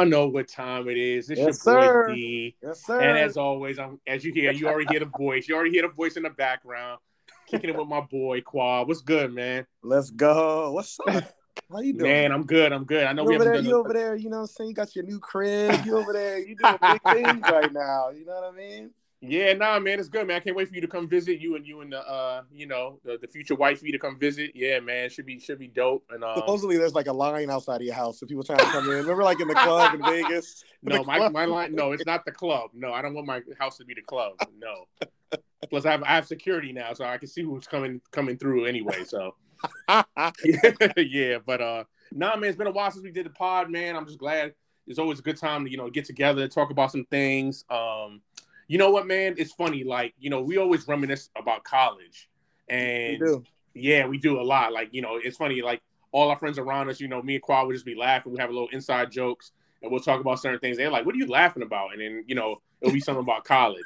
Y'all know what time it is. It's Yes, your boy sir. D. Yes, sir. And as always, I'm as you hear, you already hear the voice. You already hear the voice in the background. Kicking it with my boy Quad. What's good, man? Let's go. What's up? How you doing? Man, I'm good. I'm good. I know you we over there, you over there, you know what I'm saying? You got your new crib. You over there, you doing big things right now. You know what I mean? Yeah, nah, man, it's good, man. I can't wait for you to come visit. You and you and the uh, you know, the, the future wifey to come visit. Yeah, man, should be should be dope. And um, Supposedly there's like a line outside of your house if people trying to come in. Remember like in the club in Vegas? no, my club? my line, no, it's not the club. No, I don't want my house to be the club. No. Plus, I have I have security now, so I can see who's coming coming through anyway. So yeah, but uh, nah, man, it's been a while since we did the pod, man. I'm just glad. It's always a good time to you know get together, talk about some things. Um, you know what, man? It's funny, like you know, we always reminisce about college, We and do. yeah, we do a lot. Like you know, it's funny. Like all our friends around us, you know, me and Quad would just be laughing. We have a little inside jokes, and we'll talk about certain things. They're like, "What are you laughing about?" And then you know, it'll be something about college.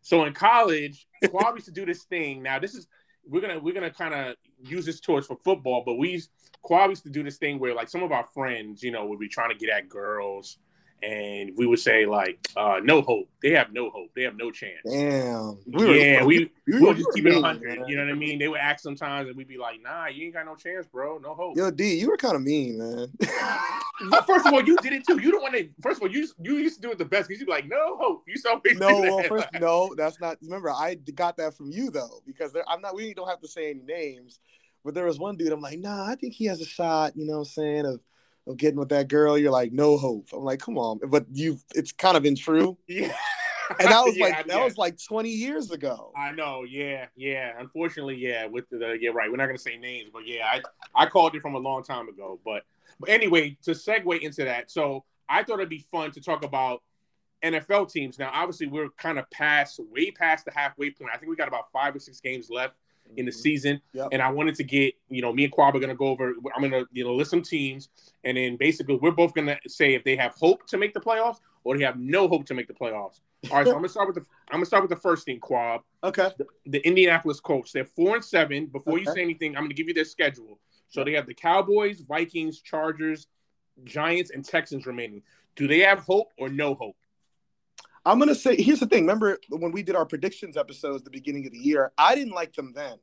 So in college, Quad used to do this thing. Now this is we're gonna we're gonna kind of use this torch for football, but we used- Quad used to do this thing where like some of our friends, you know, would be trying to get at girls, and we would say like, uh, "No hope. They have no hope. They have no chance." Damn. yeah, we you we were- would just keep it mean, 100. man. You know what I mean? They would ask sometimes, and we'd be like, "Nah, you ain't got no chance, bro. No hope." Yo, D, you were kind of mean, man. But first of all, you did it too. You don't want to. First of all, you you used to do it the best because you'd be like, "No hope." You saw me no, well, that. first, no, that's not. Remember, I got that from you though, because there, I'm not. We don't have to say any names, but there was one dude. I'm like, nah, I think he has a shot. You know what I'm saying of of getting with that girl. You're like, no hope. I'm like, come on, but you, it's kind of been true, yeah, and that was Yeah, like that yeah. was like 20 years ago. I know, yeah, yeah. Unfortunately, yeah. With the yeah, right. We're not gonna say names, but yeah, I I called it from a long time ago. But but anyway, to segue into that, so I thought it'd be fun to talk about NFL teams. Now, obviously, we're kind of past, way past the halfway point. I think we got about five or six games left in the season, Mm-hmm. Yep. and I wanted to get you know me and Quab are gonna go over. I'm gonna you know list some teams, and then basically we're both gonna say if they have hope to make the playoffs or they have no hope to make the playoffs. All right, so I'm gonna start with the I'm gonna start with the first thing, Quab Okay. the Indianapolis Colts. They're four and seven. Before you say anything, I'm going to give you their schedule. So they have the Cowboys, Vikings, Chargers, Giants, and Texans remaining. Do they have hope or no hope? I'm gonna say here's the thing. Remember when we did our predictions episodes at the beginning of the year? I didn't like them then.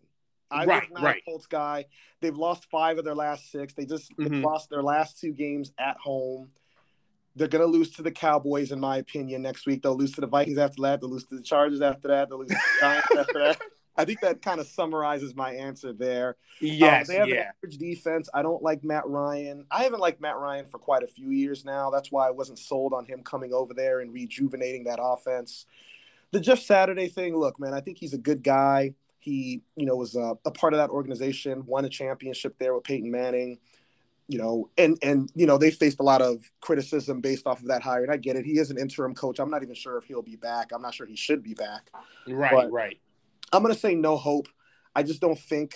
I Right, was not right. a Colts guy. They've lost five of their last six. They just Mhm. lost their last two games at home. They're gonna lose to the Cowboys, in my opinion, next week. They'll lose to the Vikings after that. They'll lose to the Chargers after that. They'll lose to the Giants after that. I think that kind of summarizes my answer there. Yes, Um, they have an average defense. I don't like Matt Ryan. I haven't liked Matt Ryan for quite a few years now. That's why I wasn't sold on him coming over there and rejuvenating that offense. The Jeff Saturday thing, look, man, I think he's a good guy. He, you know, was a, a part of that organization, won a championship there with Peyton Manning. You know, and and you know they faced a lot of criticism based off of that hire, and I get it. He is an interim coach. I'm not even sure if he'll be back. I'm not sure he should be back. Right, But- right. I'm gonna say no hope. I just don't think,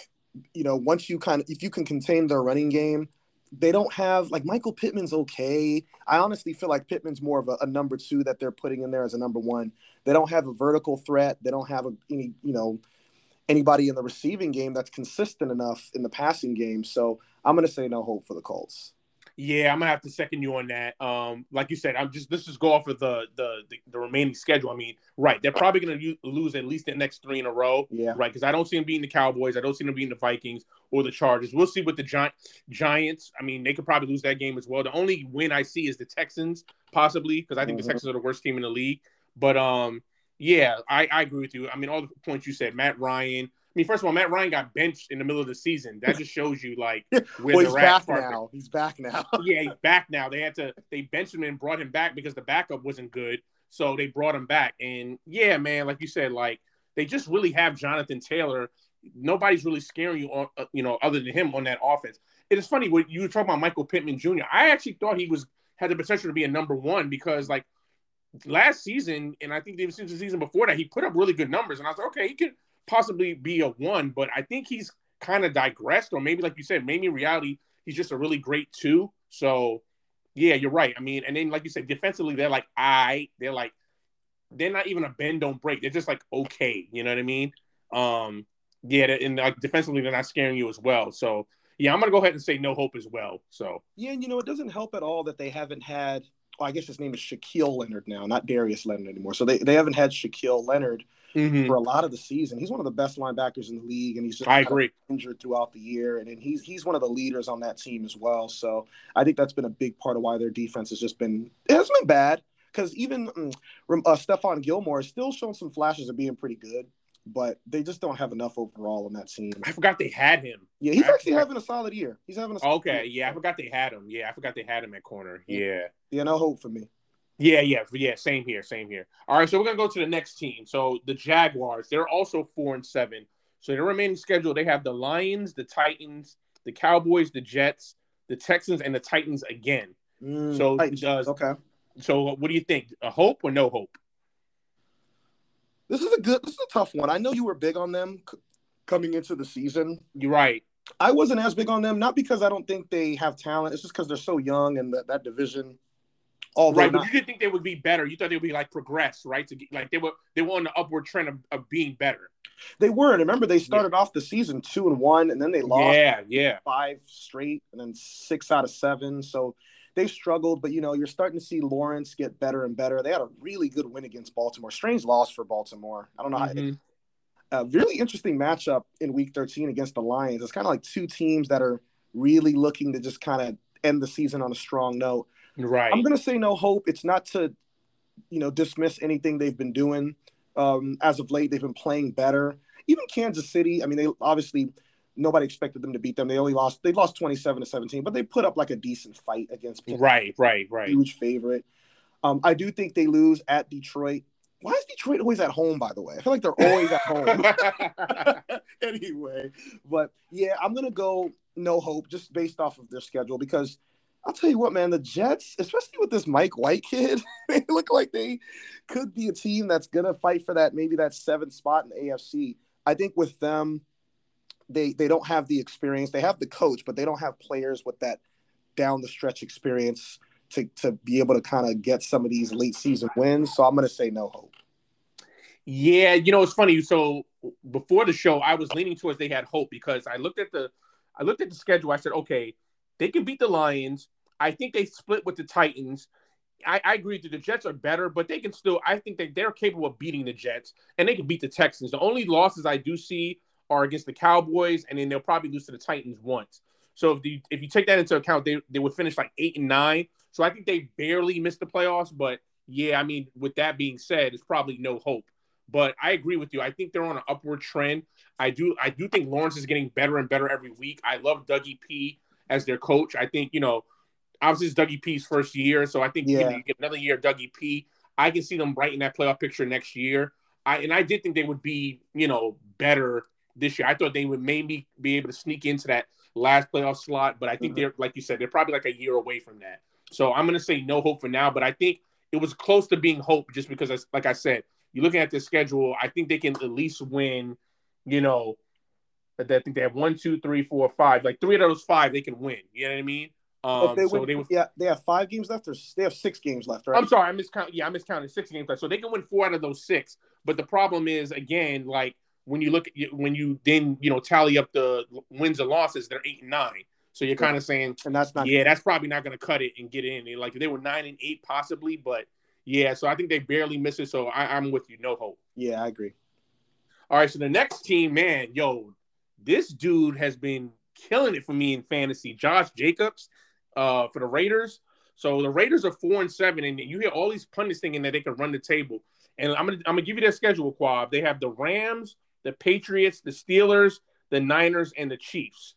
you know, once you kind of if you can contain their running game, they don't have like Michael Pittman's okay. I honestly feel like Pittman's more of a, a number two that they're putting in there as a number one. They don't have a vertical threat. They don't have a, any, you know, anybody in the receiving game that's consistent enough in the passing game. So I'm gonna say no hope for the Colts. Yeah, I'm gonna have to second you on that. Um, like you said, I'm just let's just go off of the the the, the remaining schedule. I mean, right, they're probably gonna u- lose at least the next three in a row. Yeah. right? Because I don't see them beating the Cowboys. I don't see them beating the Vikings or the Chargers. We'll see with the Gi- Giants. I mean, they could probably lose that game as well. The only win I see is the Texans, possibly, because I think Mhm. the Texans are the worst team in the league. But um, yeah, I, I agree with you. I mean, all the points you said, Matt Ryan. I mean, first of all, Matt Ryan got benched in the middle of the season. That just shows you like where Well, he's back now. He's back now. yeah, he's back now. They had to they benched him and brought him back because the backup wasn't good. So they brought him back. And yeah, man, like you said, like they just really have Jonathan Taylor. Nobody's really scaring you on uh, you know other than him on that offense. It is funny when you were talking about Michael Pittman Jr. I actually thought he was had the potential to be a number one because like last season and I think even since the season before that he put up really good numbers and I was like, okay, he could possibly be a one, but I think he's kind of digressed or maybe like you said, maybe in reality he's just a really great two. So yeah, you're right. I mean, and then like you said, defensively they're like I, they're like they're not even a bend don't break. They're just like okay, you know what I mean? Um, yeah, and like defensively they're not scaring you as well. So yeah, I'm gonna go ahead and say no hope as well. So yeah, and you know it doesn't help at all that they haven't had. Well, I guess his name is Shaquille Leonard now, not Darius Leonard anymore. So they, they haven't had Shaquille Leonard mm-hmm. for a lot of the season. He's one of the best linebackers in the league, and he's just I agree injured throughout the year, and, and he's he's one of the leaders on that team as well. So I think that's been a big part of why their defense has just been it hasn't been bad because even mm, uh, Stephon Gilmore is still showing some flashes of being pretty good but they just don't have enough overall on that team. I forgot they had him. Yeah, he's actually having a solid year. He's having a okay. Year. Yeah, I forgot they had him. Yeah, I forgot they had him at corner. Yeah. Yeah, no hope for me. Yeah, yeah, yeah. Same here. Same here. All right, so we're gonna go to the next team. So the Jaguars, they're also four and seven. So the remaining schedule, they have the Lions, the Titans, the Cowboys, the Jets, the Texans, and the Titans again. Mm, so Titans. does okay. So what do you think? A hope or no hope? This is a good. This is a tough one. I know you were big on them c- coming into the season. You're right. I wasn't as big on them, not because I don't think they have talent. It's just because they're so young and that, that division. Right, but you didn't think they would be better. You thought they would be like progress, right? To get, like they were they were on the upward trend of, of being better. They were, and remember they started yeah. off the season two and one, and then they lost. Yeah, yeah, five straight, and then six out of seven. So they've struggled, but you know, you're starting to see Lawrence get better and better. They had a really good win against Baltimore. Strange loss for Baltimore. I don't know mm-hmm. how. A really interesting matchup in Week 13 against the Lions. It's kind of like two teams that are really looking to just kind of end the season on a strong note. Right. I'm going to say no hope. It's not to, you know, dismiss anything they've been doing. Um, as of late, they've been playing better. Even Kansas City. I mean, they obviously nobody expected them to beat them. They only lost. They lost twenty seven to seventeen, but they put up like a decent fight against. Pitt. Right, right, right. Huge favorite. Um, I do think they lose at Detroit. Why is Detroit always at home? By the way, I feel like they're always at home. anyway, but yeah, I'm gonna go no hope just based off of their schedule because I'll tell you what, man, the Jets, especially with this Mike White kid, they look like they could be a team that's gonna fight for that maybe that seventh spot in the AFC. I think with them they they don't have the experience. They have the coach, but they don't have players with that down the stretch experience to to be able to kind of get some of these late season wins. So I'm going to say no hope. Yeah, you know it's funny. So before the show, I was leaning towards they had hope because I looked at the I looked at the schedule. I said, okay, they can beat the Lions. I think they split with the Titans. I, I, agree that the Jets are better, but they can still. I think that they're capable of beating the Jets, and they can beat the Texans. The only losses I do see are against the Cowboys, and then they'll probably lose to the Titans once. So if the, if you take that into account, they they would finish like eight and nine. So I think they barely missed the playoffs. But yeah, I mean, with that being said, it's probably no hope. But I agree with you. I think they're on an upward trend. I do I do think Lawrence is getting better and better every week. I love Dougie P as their coach. I think you know, obviously it's Dougie P's first year, so I think yeah. you get another year Dougie P. I can see them brighten that playoff picture next year. I and I did think they would be you know better this year. I thought they would maybe be able to sneak into that last playoff slot, but I think mm-hmm. they're like you said, they're probably like a year away from that. So I'm gonna say no hope for now, but I think it was close to being hope just because, like I said, you're looking at the schedule. I think they can at least win. You know, I think they have one, two, three, four, five. Like three of those five, they can win. You know what I mean? Um, they so win, they would, yeah, they have five games left, or they have six games left, right? I'm sorry, I miscount. Yeah, I miscounted six games left, so they can win four out of those six. But the problem is, again, like when you look at when you then you know tally up the wins and losses, they're eight and nine. So you're kind of saying, and that's not, yeah, that's probably not going to cut it and get in. Like they were nine and eight possibly, but yeah, so I think they barely miss it. So I, I'm with you, no hope. Yeah, I agree. All right, so the next team, man, yo, this dude has been killing it for me in fantasy. Josh Jacobs, uh, for the Raiders. So the Raiders are four and seven, and you hear all these pundits thinking that they can run the table. And I'm gonna I'm gonna give you their schedule, Quab. They have the Rams, the Patriots, the Steelers, the Niners, and the Chiefs.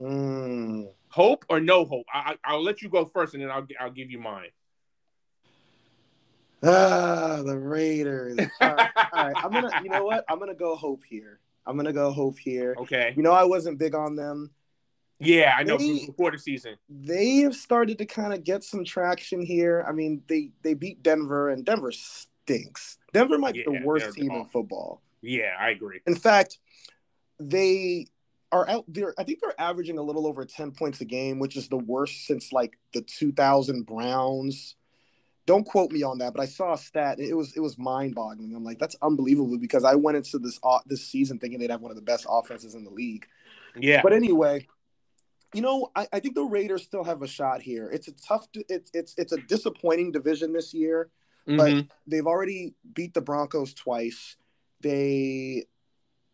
Mm. Hope or no hope? I, will let you go first, and then I'll I'll give you mine. Ah, the Raiders. All right, all right. I'm gonna. You know what? I'm gonna go hope here. I'm gonna go hope here. Okay. You know, I wasn't big on them. Yeah, I know they, before the season. They have started to kind of get some traction here. I mean, they they beat Denver, and Denver stinks. Denver might yeah, be the worst team in football. Yeah, I agree. In fact, they are out there. I think they're averaging a little over 10 points a game, which is the worst since like the 2000 Browns. Don't quote me on that, but I saw a stat. It was it was mind boggling. I'm like, that's unbelievable because I went into this uh, this season thinking they'd have one of the best offenses in the league. Yeah. But anyway, you know, I, I think the Raiders still have a shot here. It's a tough, it's it's it's a disappointing division this year, mm-hmm. but they've already beat the Broncos twice. They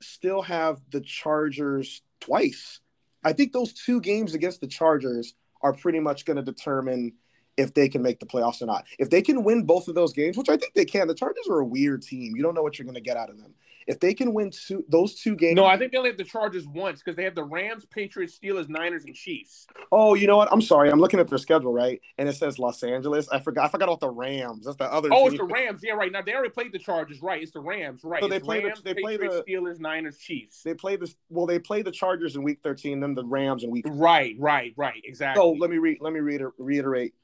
still have the Chargers twice. I think those two games against the Chargers are pretty much going to determine if they can make the playoffs or not. If they can win both of those games, which I think they can, the Chargers are a weird team. You don't know what you're going to get out of them. If they can win two, those two games, no, I think they only have the Chargers once because they have the Rams, Patriots, Steelers, Niners, and Chiefs. Oh, you know what? I'm sorry. I'm looking at their schedule right, and it says Los Angeles. I forgot. I forgot about the Rams. That's the other. Oh, team. it's the Rams. Yeah, right. Now they already played the Chargers. Right. It's the Rams. Right. So they it's play Rams, the they play the Steelers, Niners, Chiefs. They play this. well. They play the Chargers in Week 13, then the Rams in Week. Right. Right. Right. Exactly. So let me re- let me reiterate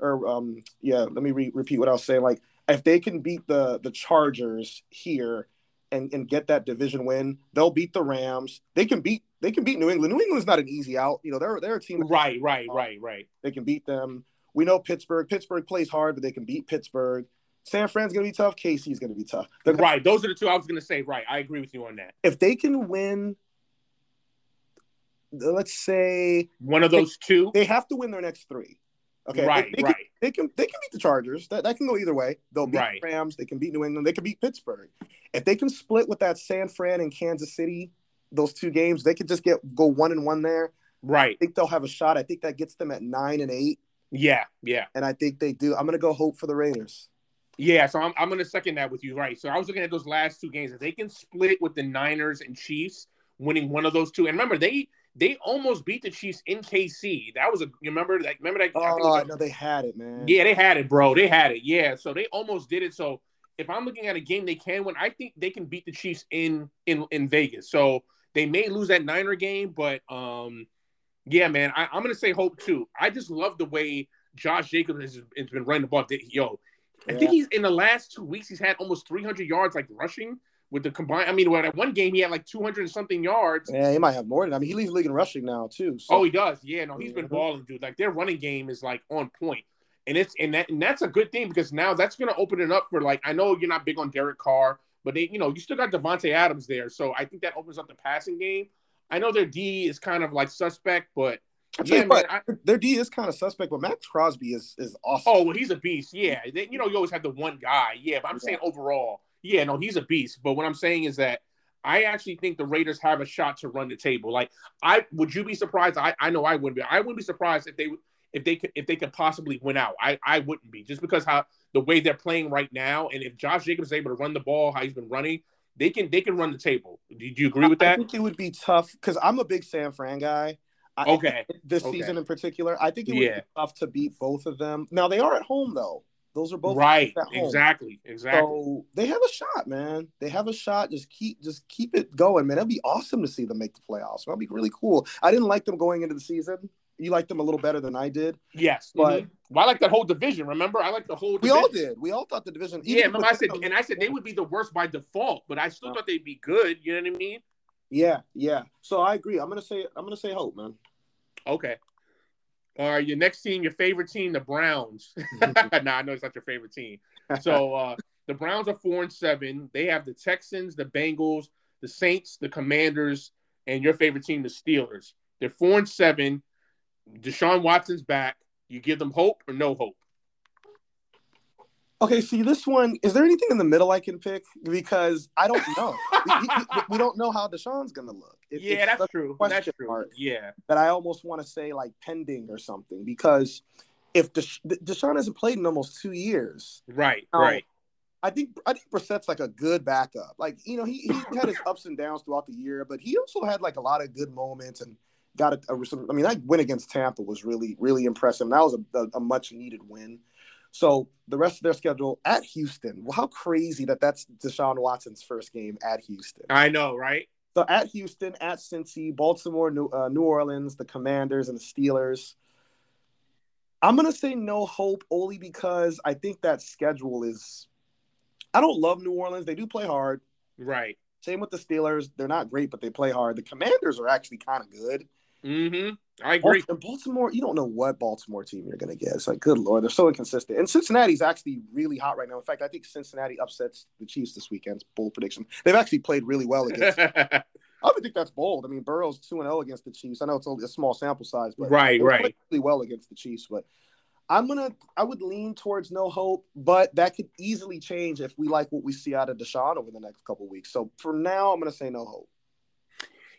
or um yeah, let me re- repeat what I was saying. Like if they can beat the the Chargers here and and get that division win, they'll beat the Rams. They can beat they can beat New England. New England's not an easy out. You know, they're they're a team. Right, right, um, right, right. They can beat them. We know Pittsburgh. Pittsburgh plays hard, but they can beat Pittsburgh. San Fran's gonna be tough. KC's gonna be tough. Gonna, right. Those are the two I was gonna say. Right. I agree with you on that. If they can win, let's say one of those they, two, they have to win their next three. Okay, right, they, they right. Can, they can they can beat the Chargers. That that can go either way. They'll beat right. Rams. They can beat New England. They can beat Pittsburgh. If they can split with that San Fran and Kansas City, those two games, they could just get go one and one there. Right. I think they'll have a shot. I think that gets them at nine and eight. Yeah, yeah. And I think they do. I'm gonna go hope for the Raiders. Yeah, so I'm, I'm gonna second that with you, right? So I was looking at those last two games. If they can split with the Niners and Chiefs, winning one of those two, and remember they they almost beat the Chiefs in KC. That was a you remember that remember that Oh I know they had it, man. Yeah, they had it, bro. They had it. Yeah. So they almost did it. So if I'm looking at a game they can win, I think they can beat the Chiefs in in in Vegas. So they may lose that Niner game, but um yeah, man, I, am gonna say hope too. I just love the way Josh Jacobs has, has been running the ball. Yo, I yeah. think he's in the last two weeks he's had almost 300 yards like rushing with the combined. I mean, when at one game he had like 200 and something yards. Yeah, he might have more than. I mean, he leads league in rushing now too. So. Oh, he does. Yeah, no, he's been mm-hmm. balling, dude. Like their running game is like on point, and it's and that and that's a good thing because now that's going to open it up for like I know you're not big on Derek Carr, but they you know you still got Davante Adams there, so I think that opens up the passing game. I know their D is kind of like suspect, but. Yeah, man, I, their D is kind of suspect, but Maxx Crosby is is awesome. Oh, well, he's a beast. Yeah, they, you know, you always have the one guy. Yeah, but I'm yeah. saying overall, yeah, no, he's a beast. But what I'm saying is that I actually think the Raiders have a shot to run the table. Like, I would you be surprised? I, I know I wouldn't be. I wouldn't be surprised if they if they could if they could possibly win out. I, I wouldn't be just because how the way they're playing right now, and if Josh Jacobs is able to run the ball, how he's been running, they can they can run the table. Do, you agree with that? I think it would be tough because I'm a big San Fran guy. I, okay. This okay. season in particular, I think it would yeah. be tough to beat both of them. Now they are at home though. Those are both right. Exactly. Exactly. So they have a shot, man. They have a shot. Just keep just keep it going, man. It'd be awesome to see them make the playoffs. That'd be really cool. I didn't like them going into the season. You liked them a little better than I did. Yes, but mm-hmm. well, I like that whole division. Remember, I like the whole. Division. We all did. We all thought the division. Yeah, remember I said, and I said they would be the worst by default, but I still thought they'd be good. You know what I mean? Yeah, yeah. So I agree. I'm gonna say I'm gonna say hope, man. Okay. All right, your next team, your favorite team, the Browns. nah, I know it's not your favorite team. So uh, the Browns are four and seven. They have the Texans, the Bengals, the Saints, the Commanders, and your favorite team, the Steelers. They're four and seven. Deshaun Watson's back. You give them hope or no hope? Okay, see this one. Is there anything in the middle I can pick? Because I don't know. we, we, don't know how Deshaun's gonna look. It, yeah, that's true. That's true. Yeah, that I almost want to say like pending or something because if Desha- Deshaun hasn't played in almost two years, right, now, right. I think I think Brissett's like a good backup. Like you know, he, he had his ups and downs throughout the year, but he also had like a lot of good moments and got a, a I mean, that win against Tampa was really really impressive. And That was a, a, a much needed win. So the rest of their schedule at Houston. Well, how crazy that that's Deshaun Watson's first game at Houston. I know, right? So at Houston, at Cincy, Baltimore, New, uh, New Orleans, the Commanders, and the Steelers. I'm gonna say no hope only because I think that schedule is. I don't love New Orleans. They do play hard. Right. Same with the Steelers. They're not great, but they play hard. The Commanders are actually kind of good. Mm-hmm. I agree. And Baltimore, you don't know what Baltimore team you're going to get. It's like, good lord, they're so inconsistent. And Cincinnati's actually really hot right now. In fact, I think Cincinnati upsets the Chiefs this weekend. Bold prediction. They've actually played really well against. I would think that's bold. I mean, Burrow's two and zero against the Chiefs. I know it's only a small sample size, but right, right, really well against the Chiefs. But I'm gonna, I would lean towards no hope, but that could easily change if we like what we see out of Deshaun over the next couple weeks. So for now, I'm gonna say no hope.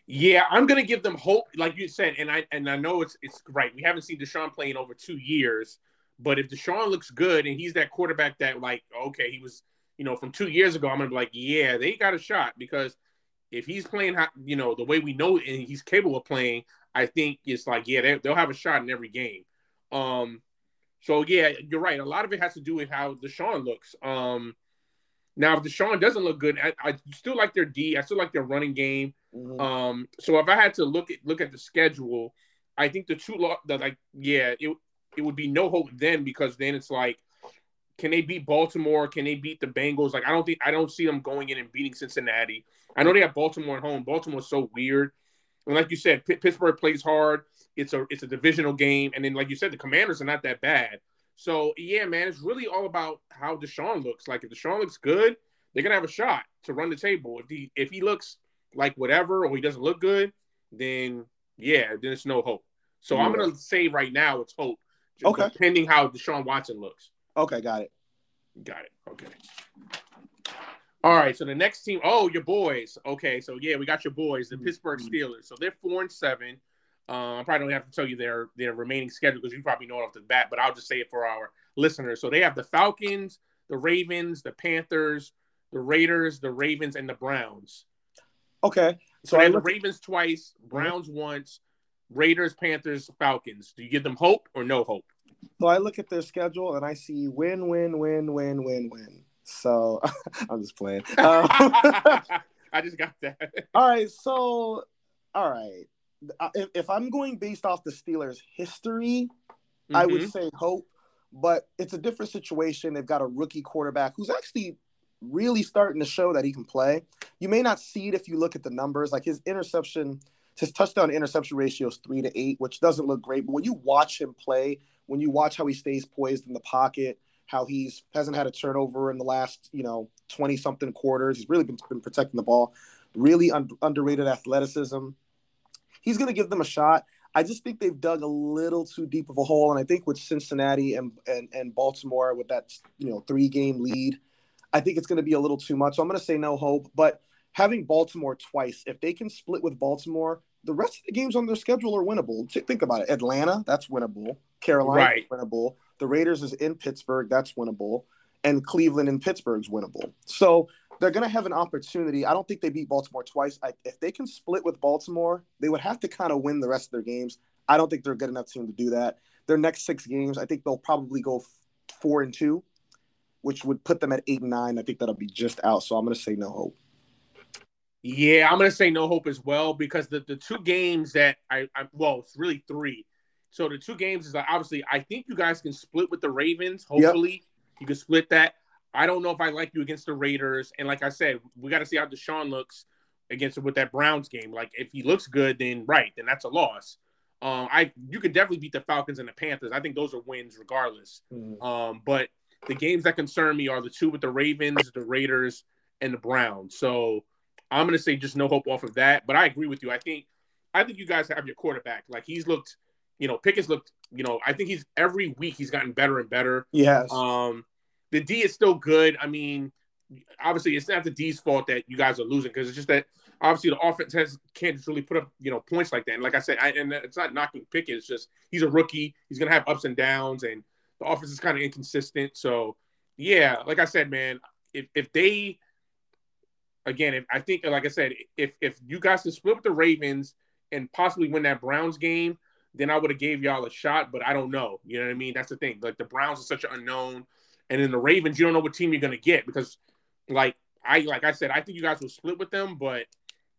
Yeah, I'm gonna give them hope, like you said, and I and I know it's it's right. We haven't seen Deshaun play in over two years, but if Deshaun looks good and he's that quarterback that like okay, he was you know from two years ago, I'm gonna be like, yeah, they got a shot because if he's playing, you know, the way we know and he's capable of playing, I think it's like yeah, they, they'll have a shot in every game. Um, so yeah, you're right. A lot of it has to do with how Deshaun looks. Um, now if Deshaun doesn't look good, I, I still like their D. I still like their running game. Mm-hmm. Um, so if I had to look at look at the schedule, I think the two lo- the like yeah, it it would be no hope then because then it's like, can they beat Baltimore? Can they beat the Bengals? Like I don't think I don't see them going in and beating Cincinnati. I know they have Baltimore at home. Baltimore's so weird, and like you said, P- Pittsburgh plays hard. It's a it's a divisional game, and then like you said, the Commanders are not that bad. So yeah, man, it's really all about how Deshaun looks. Like if Deshaun looks good, they're gonna have a shot to run the table. If he if he looks like whatever or he doesn't look good, then yeah, then it's no hope. So yeah. I'm gonna say right now it's hope. Okay. Depending how Deshaun Watson looks. Okay, got it. Got it. Okay. All right. So the next team, oh, your boys. Okay, so yeah, we got your boys, the mm-hmm. Pittsburgh Steelers. So they're four and seven. Um, I probably don't have to tell you their their remaining schedule because you probably know it off the bat, but I'll just say it for our listeners. So they have the Falcons, the Ravens, the Panthers, the Raiders, the Ravens, and the Browns. Okay. So, so I have the Ravens twice, Browns mm-hmm. once, Raiders, Panthers, Falcons. Do you give them hope or no hope? So I look at their schedule and I see win, win, win, win, win, win. So I'm just playing. Um, I just got that. all right. So, all right. If, if I'm going based off the Steelers' history, mm-hmm. I would mm-hmm. say hope, but it's a different situation. They've got a rookie quarterback who's actually really starting to show that he can play. You may not see it if you look at the numbers. Like his interception, his touchdown interception ratio is three to eight, which doesn't look great. But when you watch him play, when you watch how he stays poised in the pocket, how he's hasn't had a turnover in the last you know 20 something quarters, he's really been, been protecting the ball. Really un- underrated athleticism. He's going to give them a shot. I just think they've dug a little too deep of a hole, and I think with Cincinnati and and, and Baltimore with that you know three game lead I think it's going to be a little too much. So I'm going to say no hope. But having Baltimore twice, if they can split with Baltimore, the rest of the games on their schedule are winnable. Think about it. Atlanta, that's winnable. Carolina, right. winnable. The Raiders is in Pittsburgh, that's winnable. And Cleveland and Pittsburgh's winnable. So they're going to have an opportunity. I don't think they beat Baltimore twice. I, if they can split with Baltimore, they would have to kind of win the rest of their games. I don't think they're a good enough team to do that. Their next six games, I think they'll probably go four and two which would put them at eight and nine. I think that'll be just out. So I'm going to say no hope. Yeah, I'm going to say no hope as well because the, the two games that I, I well, it's really three. So the two games is obviously I think you guys can split with the Ravens. Hopefully, yep. you can split that. I don't know if I like you against the Raiders. And like I said, we got to see how Deshaun looks against with that Browns game. Like if he looks good, then right, then that's a loss. Um, I you could definitely beat the Falcons and the Panthers. I think those are wins regardless. Mm. Um, but the games that concern me are the two with the Ravens, the Raiders, and the Browns. So I'm gonna say just no hope off of that. But I agree with you. I think I think you guys have your quarterback. Like he's looked, you know, Pickett's looked, you know, I think he's every week he's gotten better and better. Yes. Um, the D is still good. I mean, obviously it's not the D's fault that you guys are losing because it's just that obviously the offense has can't really put up you know points like that. And like I said, I, and it's not knocking Pickett. It's just he's a rookie. He's gonna have ups and downs, and the offense is kind of inconsistent. So yeah, like I said, man, if if they again, if I think like I said, if if you guys can split with the Ravens and possibly win that Browns game, then I would have gave y'all a shot. But I don't know. You know what I mean? That's the thing. Like the Browns are such an unknown, and then the Ravens, you don't know what team you're gonna get because, like I like I said, I think you guys will split with them, but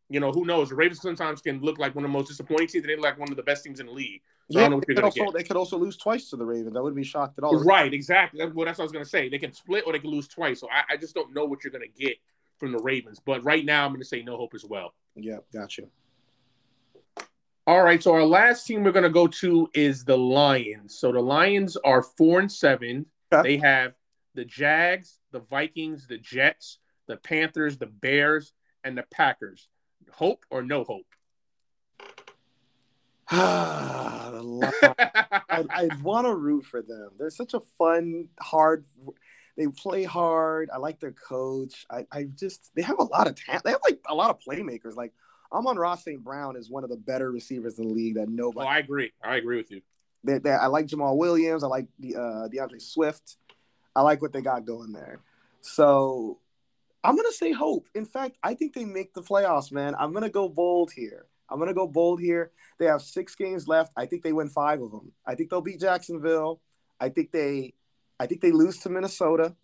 you know who knows? The Ravens sometimes can look like one of the most disappointing teams. They look like one of the best teams in the league. So yeah, they could, also, they could also lose twice to the Ravens. I wouldn't be shocked at all. Right, exactly. Well, that's what I was going to say. They can split or they can lose twice. So I, I just don't know what you're going to get from the Ravens. But right now, I'm going to say no hope as well. Yeah, gotcha. All right, so our last team we're going to go to is the Lions. So the Lions are four and seven. Okay. They have the Jags, the Vikings, the Jets, the Panthers, the Bears, and the Packers. hope or no hope? I, I want to root for them. They're such a fun, hard. They play hard. I like their coach. I, I just they have a lot of talent. They have like a lot of playmakers. Like Amon-Ra St. Brown is one of the better receivers in the league that nobody. Oh, I agree. I agree with you. They, they, I like Jamaal Williams. I like the uh, D'Andre Swift. I like what they got going there. So I'm gonna say hope. In fact, I think they make the playoffs, man. I'm gonna go bold here. I'm gonna go bold here. They have six games left. I think they win five of them. I think they'll beat Jacksonville. I think they, I think they lose to Minnesota.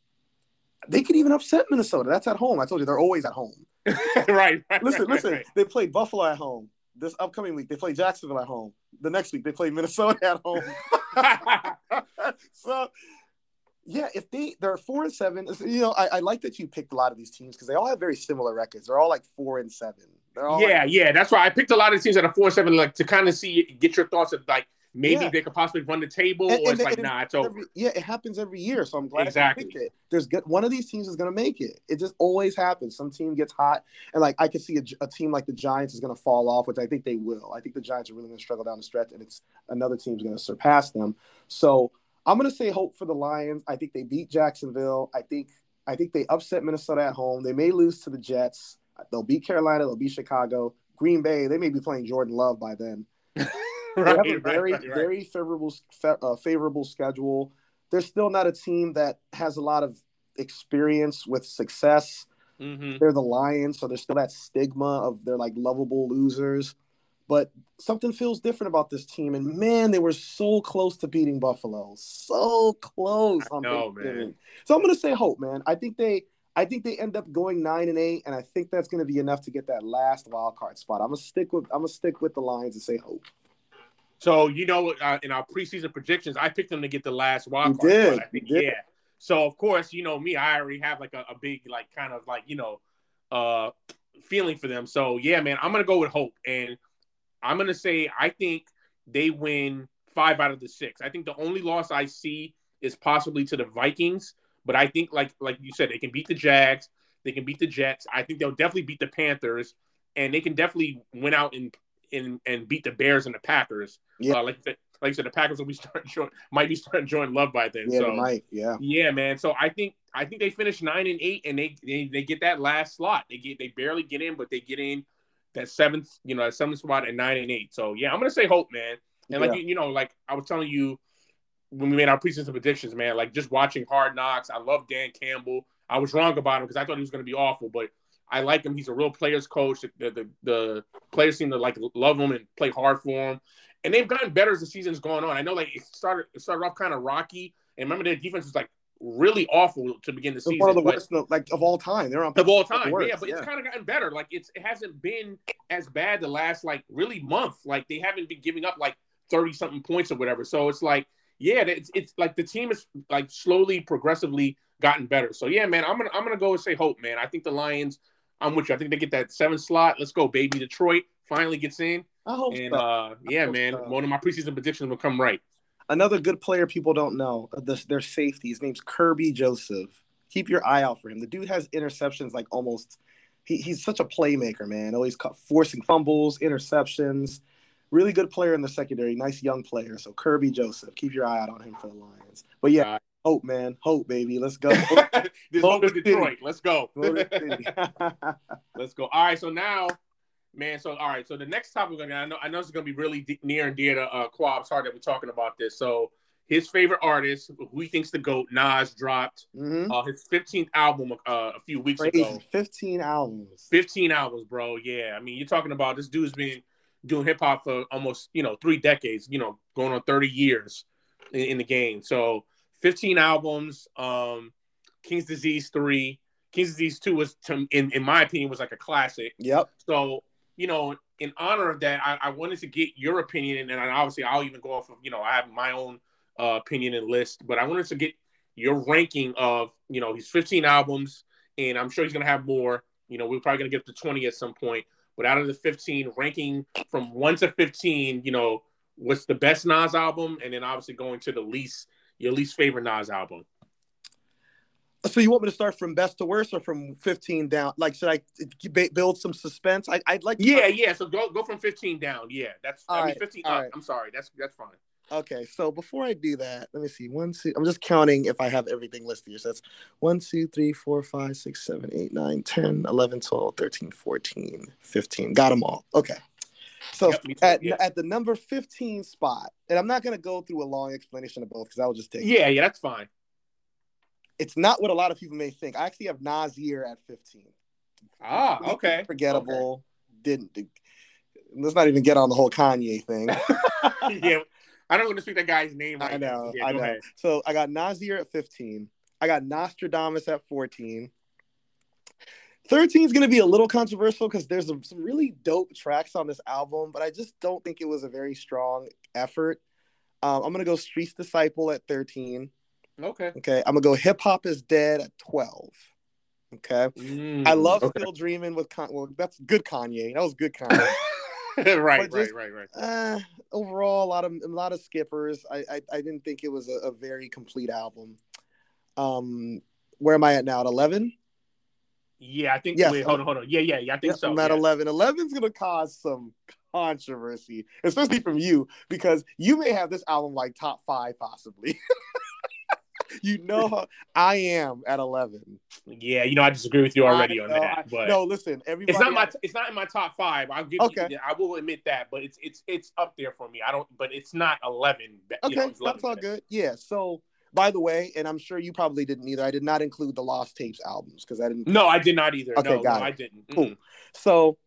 They could even upset Minnesota. That's at home. I told you they're always at home. right, right. Listen, right, listen. right. They played Buffalo at home. This upcoming week, they play Jacksonville at home. The next week, they play Minnesota at home. so, yeah, if they they're four and seven, you know, I, I like that you picked a lot of these teams because they all have very similar records. They're all like four and seven. They're all yeah, like, yeah. That's why I picked a lot of teams that are four and seven, like to kind of see, get your thoughts of like maybe Yeah. they could possibly run the table, And- or and- it's like and nah, it's over. every, yeah, it happens every year. So I'm glad Exactly. you picked it. There's good. One of these teams is going to make it. It just always happens. Some team gets hot, and like I could see a, a team like the Giants is going to fall off, which I think they will. I think the Giants are really going to struggle down the stretch, and it's another team's going to surpass them. So I'm going to say hope for the Lions. I think they beat Jacksonville. I think I think they upset Minnesota at home. They may lose to the Jets. They'll beat Carolina. They'll beat Chicago. Green Bay. They may be playing Jordan Love by then. They have a right, very, right, right. very favorable, uh, favorable schedule. They're still not a team that has a lot of experience with success. Mhm. They're the Lions, so there's still that stigma of they're like lovable losers. But something feels different about this team, and man, they were so close to beating Buffalo, so close. I on know, Thanksgiving. man. So I'm gonna say hope, man. I think they, I think they end up going nine and eight, and I think that's gonna be enough to get that last wild card spot. I'm gonna stick with, I'm gonna stick with the Lions and say hope. So you know, uh, in our preseason predictions, I picked them to get the last wild You card. did, spot, I think, yeah. So of course, you know me, I already have like a, a big, like, kind of like you know, uh, feeling for them. So yeah, man, I'm gonna go with hope, and I'm gonna say I think they win five out of the six. I think the only loss I see is possibly to the Vikings, but I think like like you said, they can beat the Jags, they can beat the Jets. I think they'll definitely beat the Panthers, and they can definitely win out and and and beat the Bears and the Packers. Yeah. Uh, like you said- like you said, the Packers will be starting join, might be starting Jordan Love by then. Yeah, so might. Yeah. yeah, man. So I think I think they finish nine and eight, and they, they they get that last slot. They get they barely get in, but they get in that seventh, you know, that seventh spot at nine and eight. So yeah, I'm gonna say hope, man. And like Yeah. you, you know, like I was telling you when we made our preseason predictions, man. Like just watching Hard Knocks, I love Dan Campbell. I was wrong about him because I thought he was gonna be awful, but I like him. He's a real players coach. The, the the players seem to like love him and play hard for him. And they've gotten better as the season's gone on. I know like it started it started off kind of rocky. And remember their defense was like really awful to begin the season. one of the worst like of all time. They're on of all time. worst, yeah, but it's kind of gotten better. Like it's it hasn't been as bad the last like really month. Like they haven't been giving up like thirty something points or whatever. So it's like yeah, it's it's like the team is like slowly, progressively gotten better. So yeah, man, I'm gonna I'm gonna go and say hope, man. I think the Lions. I'm with you. I think they get that seventh slot. Let's go, baby. Detroit finally gets in, I hope and so. uh, yeah, hope man, so. one of my preseason predictions will come right. Another good player people don't know. uh, This their safety. His name's Kerby Joseph. Keep your eye out for him. The dude has interceptions like almost. He, he's such a playmaker, man. Always forcing fumbles, interceptions. Really good player in the secondary. Nice young player. So Kerby Joseph. Keep your eye out on him for the Lions. But yeah, Uh, hope, man. Hope, baby. Let's go. this Motor over Detroit. Let's go. Let's go. All right, so now, man. So all right, so the next topic we're gonna. I know, I know it's gonna be really de- near and dear to uh, Quab's heart that we're talking about this. So his favorite artist, who he thinks the goat, Nas dropped Mhm. uh, his 15th album uh, a few weeks Crazy. ago. 15 albums. 15 albums, bro. Yeah, I mean, you're talking about this dude's been doing hip hop for almost you know three decades. You know, going on 30 years in, in the game. So 15 albums. Um, King's Disease three. King's Disease two was, to, in in my opinion, was like a classic. Yep. So, you know, in honor of that, I, I wanted to get your opinion, and obviously, I'll even go off of, you know, I have my own uh, opinion and list, but I wanted to get your ranking of, you know, his 15 albums, and I'm sure he's to have more. You know, we're probably to get to 20 at some point, but out of the 15, ranking from 1 to 15, you know, what's the best Nas album, and then obviously going to the least, your least favorite Nas album. So you want me to start from best to worst or from 15 down? Like, should I build some suspense? I, would like. yeah, yeah. So go go from 15 down. Yeah, that's. All I mean, right, 15 uh, all up. right. I'm sorry. That's that's fine. Okay, so before I do that, let me see. One, two. I'm just counting if I have everything listed here. So that's 1, 2, 3, 4, 5, 6, 7, 8, 9, 10, 11, 12, 13, 14, 15. Got them all. Okay. So Yep, at, yeah. at the number 15 spot, and I'm not going to go through a long explanation of both because I will just take. Yeah, yeah. That's fine. It's not what a lot of people may think. I actually have Nasir at 15. Ah, okay. Forgettable. Didn't. Let's not even get on the whole Kanye thing. yeah, I don't want to speak that guy's name right I now. know. Yeah, I know. ahead. So I got Nasir at 15. I got Nostradamus at 14. 13 is going to be a little controversial because there's some some really dope tracks on this album, but I just don't think it was a very strong effort. Um, I'm going to go Street's Disciple at 13. Okay. Okay. I'm going to go Hip Hop is Dead at 12. Okay. Mm, I love okay. Still Dreaming with Con- well, that's good Kanye. That was good Kanye. right, right, just- right, right. uh, overall, a lot of a lot of skippers. I I, I didn't think it was a, a very complete album. Um, where am I at now? At eleven? Yeah, I think. Yes. Wait, hold on, hold on. Yeah, yeah, yeah. I think so. I'm at yeah. eleven. Eleven's gonna cause some controversy, especially from you, because you may have this album like top five possibly. you know how I am at eleven. Yeah, you know, I disagree with you already I on I- that, but no, listen, everybody. it's not my it's not in my top five. I'll give Okay. you. I will admit that, but it's it's it's up there for me. I don't, but it's not eleven. you Okay, know, 11 that's all good. Yeah. So, by the way, and I'm sure you probably didn't either. I did not include the Lost Tapes albums because I didn't. No, I did not either. Okay, no, got no, it. I didn't. Cool. Mm-mm. So,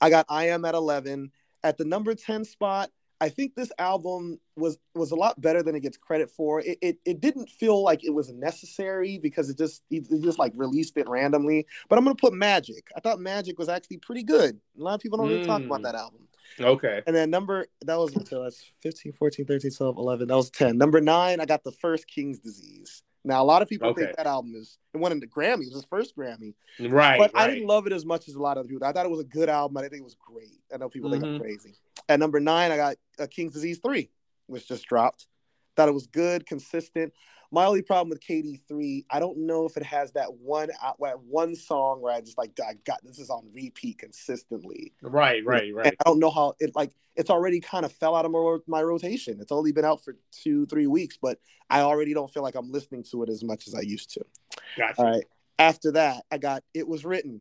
I got I am at 11 at the number 10 spot. I think this album was was a lot better than it gets credit for. It it, it didn't feel like it was necessary because it just it, it just like released it randomly. But I'm gonna put Magic. I thought Magic was actually pretty good. A lot of people don't really talk about Mm. that album. Okay. And then number that was until that's 15, 14, 13, 12, 11. That was 10. Number nine, I got the first King's Disease. Now a lot of people Okay. think that album is it won in the Grammy. It was his first Grammy, Right. but I didn't love it as much as a lot of people. I thought it was a good album. I didn't think it was great. I know people think I'm Mhm. crazy. At number nine, I got uh, King's Disease three, which just dropped. Thought it was good, consistent. My only problem with KD three, I don't know if it has that one out that one song where I just like I got this is on repeat consistently. Right. Right. And Right. I don't know how it like it's already kind of fell out of my, my rotation. It's only been out for two, three weeks, but I already don't feel like I'm listening to it as much as I used to. Gotcha. All right. After that, I got it was written.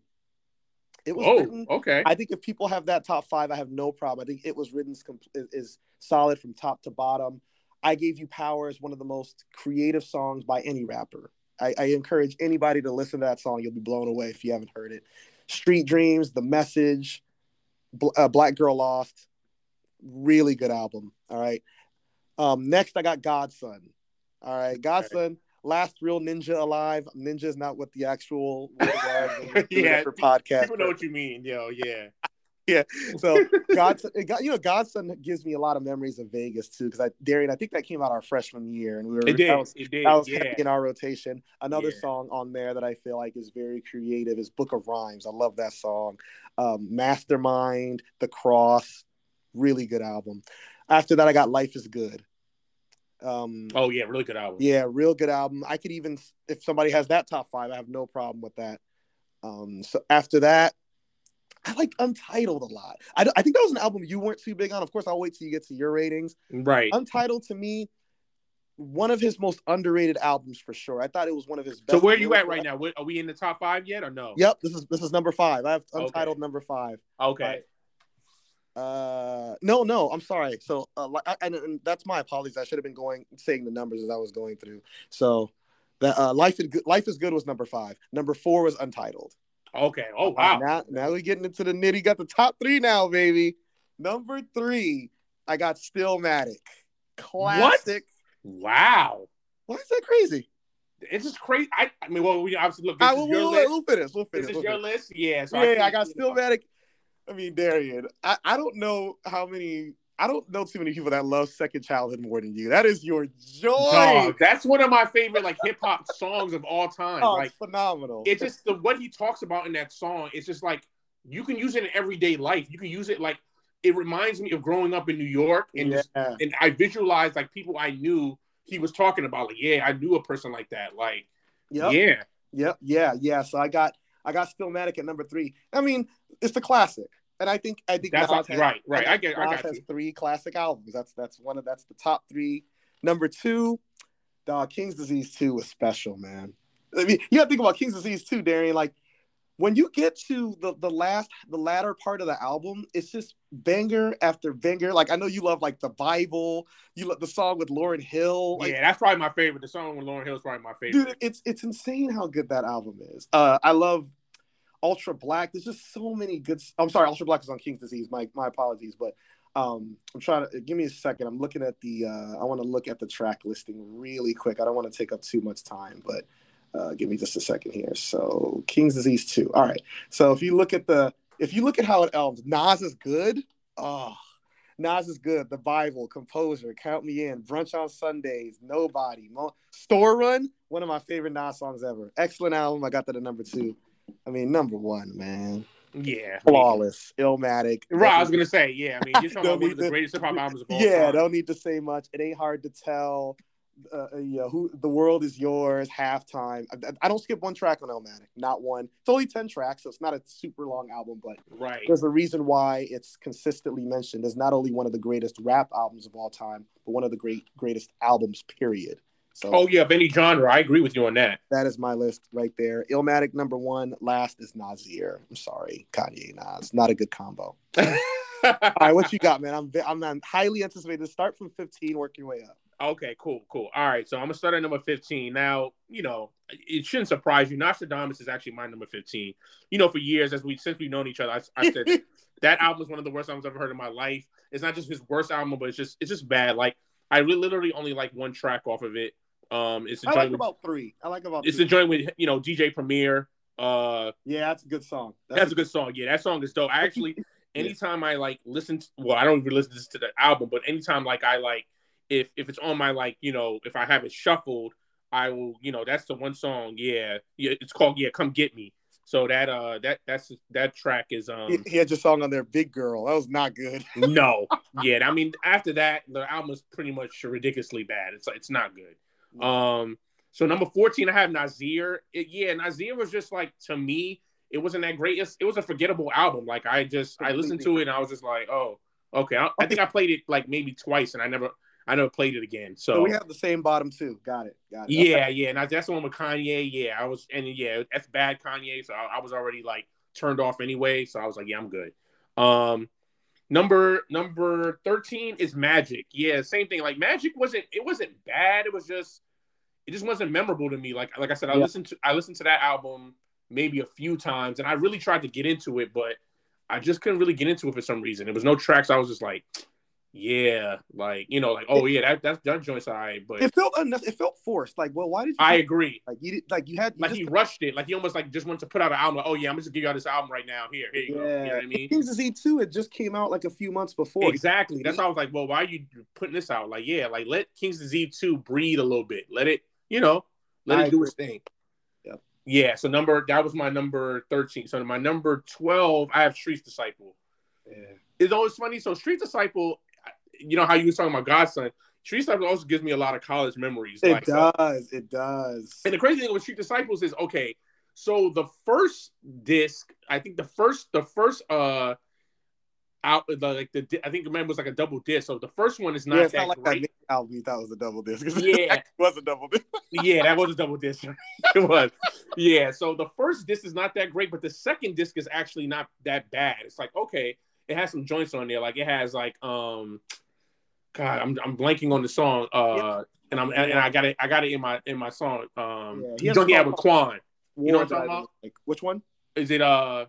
It was Oh. written. Okay. I think if people have that top five, I have no problem. I think it was written is, is- is solid from top to bottom. I gave you power as one of the most creative songs by any rapper. I, I encourage anybody to listen to that song. You'll be blown away if you haven't heard it. Street Dreams, The Message, Bl- uh, Black Girl Lost, really good album. All right. Um, next, I got God's Son. All right, God's Son, last real ninja alive. Ninja is not what the actual word was. when we were doing it Yeah, for podcast. People know what you mean, yo. Yeah. Yeah. So God's Son, it you know, God's Son gives me a lot of memories of Vegas too. Because I, Darian, I think that came out our freshman year, and we were It did. was, it did. that was yeah. in our rotation. Another Yeah. song on there that I feel like is very creative is Book of Rhymes. I love that song. Um, Mastermind, The Cross, really good album. After that, I got Life is Good. Um, Oh yeah, really good album. yeah, real good album. I could even, if somebody has that top five, I have no problem with that. Um, so after that, I like Untitled a lot. I, I think that was an album you weren't too big on. Of course, I'll wait till you get to your ratings. Right. Untitled to me, one of his most underrated albums for sure. I thought it was one of his best. So where are you at right now? What- Are we in the top five yet or no? Yep, this is this is number five. I have Okay. Untitled number five. Okay. Uh, no, no, I'm sorry. So, uh, li- I, and, that's my apologies. I should have been going saying the numbers as I was going through. So, that uh, life is good. Life is good was number five. Number four was Untitled. Okay. Oh Uh, wow. now, now we're getting into the nitty. Got the top three now, baby. Number three, I got Stillmatic. Classic. Wow. Why is that crazy? It's just crazy. I, I mean, well, we obviously look. I, This we'll, is your we'll, list. we'll finish. We'll finish. This is we'll your finish. list. Yeah. So yeah, I, can't- got Stillmatic. I mean, Darian, I, I don't know how many. I don't know too many people that love Second Childhood more than you. That is your joy. Dog, that's one of my favorite like hip hop songs of all time. Oh, like phenomenal. it's just the what he talks about in that song. It's just like you can use it in everyday life. You can use it like it reminds me of growing up in New York and yeah. just and I visualized like people I knew he was talking about. Like, yeah, I knew a person like that. Like, Yep. Yeah. Yep. Yeah. Yeah. So I got I got Stillmatic at number three. I mean, it's the classic. And I think I think That's Nas all- right, right. I get- I got has you. three classic albums. That's that's one of that's the top three. Number two, dog, King's Disease 2 was special, man. I mean, you gotta think about King's Disease 2, Darian. Like when you get to the the last the latter part of the album, it's just banger after banger. Like I know you love like the Bible, you love the song with Lauryn Hill. Like, yeah, that's probably my favorite. The song with Lauryn Hill is probably my favorite. dude it's it's insane how good that album is uh i love ultra black. There's just so many good i'm sorry ultra black is on king's disease. My my apologies but um i'm trying to give me a second. I'm looking at the uh i want to look at the track listing really quick. I don't want to take up too much time but uh give me just a second here. So king's disease 2 all right. So if you look at the if you look at how it albums nas is good? Oh Nas is good. The Bible, Composure, Count Me In, Brunch on Sundays, Nobody, Mo- Store Run, one of my favorite Nas songs ever. Excellent album. I got that at number two. I mean, number one, man. Yeah. Flawless, Illmatic. Right, I was gonna say, yeah. I mean, you're talking about one of the to- greatest hip hop albums of all Yeah, time. don't need to say much. It ain't hard to tell. Uh, uh, yeah, who the world is yours. Halftime. I, I don't skip one track on Illmatic, not one. It's only ten tracks, so it's not a super long album, but Right. there's a reason why it's consistently mentioned as not only one of the greatest rap albums of all time, but one of the great greatest albums. Period. So Oh yeah, of any genre, I agree with you on that. that is my list right there. Illmatic number one. Last is Nasir. I'm sorry, Kanye Nas. Not a good combo. All right, what you got, man? I'm I'm, I'm highly anticipated. Start from 15, work your way up. Okay, cool, cool. All right, so I'm gonna start at number 15. Now, you know, it shouldn't surprise you. Nastradamus is actually my number 15. You know, for years as we since we've known each other, I, I said that album is one of the worst albums I've ever heard in my life. It's not just his worst album, but it's just it's just bad. Like I re- literally only like one track off of it. Um, it's a I joint like with, about three. I like about. it's three. a joint with you know DJ Premier. Uh, yeah, that's a good song. that's a good song. Yeah, that song is dope. I actually, anytime I like listen, to, well, I don't even listen to the album, but anytime like I like, if if it's on my like, you know, if I have it shuffled, I will, you know, that's the one song. Yeah, yeah, it's called yeah, come get me. So that uh that that's that track is um He, he had your song on there, Big Girl. That was not good. no yeah I mean after that the album is pretty much ridiculously bad. It's it's not good. Um, so number 14, I have Nasir. It, yeah, Nasir was just like to me, it wasn't that great. It's, it was a forgettable album. Like I just I listened to it and I was just like, oh, okay. I, I think I played it like maybe twice and I never I never played it again. So, So we have the same bottom two. Got it. Got it. yeah, yeah, and I, that's the one with Kanye. Yeah, I was and yeah, that's bad Kanye. So I, I was already like turned off anyway. So I was like, yeah, I'm good. Um, number number 13 is Magic. Yeah, same thing. Like Magic wasn't it wasn't bad. It was just it just wasn't memorable to me. Like like I said, I Yeah. listened to I listened to that album maybe a few times, and I really tried to get into it, but I just couldn't really get into it for some reason. There was no tracks. I was just like, yeah, like you know, like oh yeah, that that's that joint's alright, but It felt unnecess- it felt forced. Like, well, why did you I agree. like you did- like you had you Like he rushed it. Like he almost like just wanted to put out an album. Like, oh yeah, I'm just gonna give y'all this album right now. Here, here you go. You know what I mean? Kings of Z two. it just came out like a few months before. Exactly. That's why I was like, well, why are you putting this out? Like, yeah, like let King's Disease two breathe a little bit. Let it, you know, let I it do agree. its thing. Yep. Yeah. So number that was my number 13. So my number 12, I have Street's Disciple. Yeah. It's always funny. So Street Disciple, you know how you was talking about God's Son. Street Disciple also gives me a lot of college memories. It like, uh, does. It does. and the crazy thing with Street Disciples is okay. So the first disc, I think the first, the first, uh, out the, like the I think remember it was like a double disc. So the first one is not yeah, that not like that great. Nick album you thought was a double disc. Yeah. it was a double disc. yeah, that was a double disc. it was. Yeah. So the first disc is not that great, but the second disc is actually not that bad. It's like okay, it has some joints on there. Like it has like um, God, I'm I'm blanking on the song. Uh, and I'm and I got it I got it in my in my song. Um, Yeah, he has he had with Quan. You know what I'm talking about? like. Which one? Is it uh?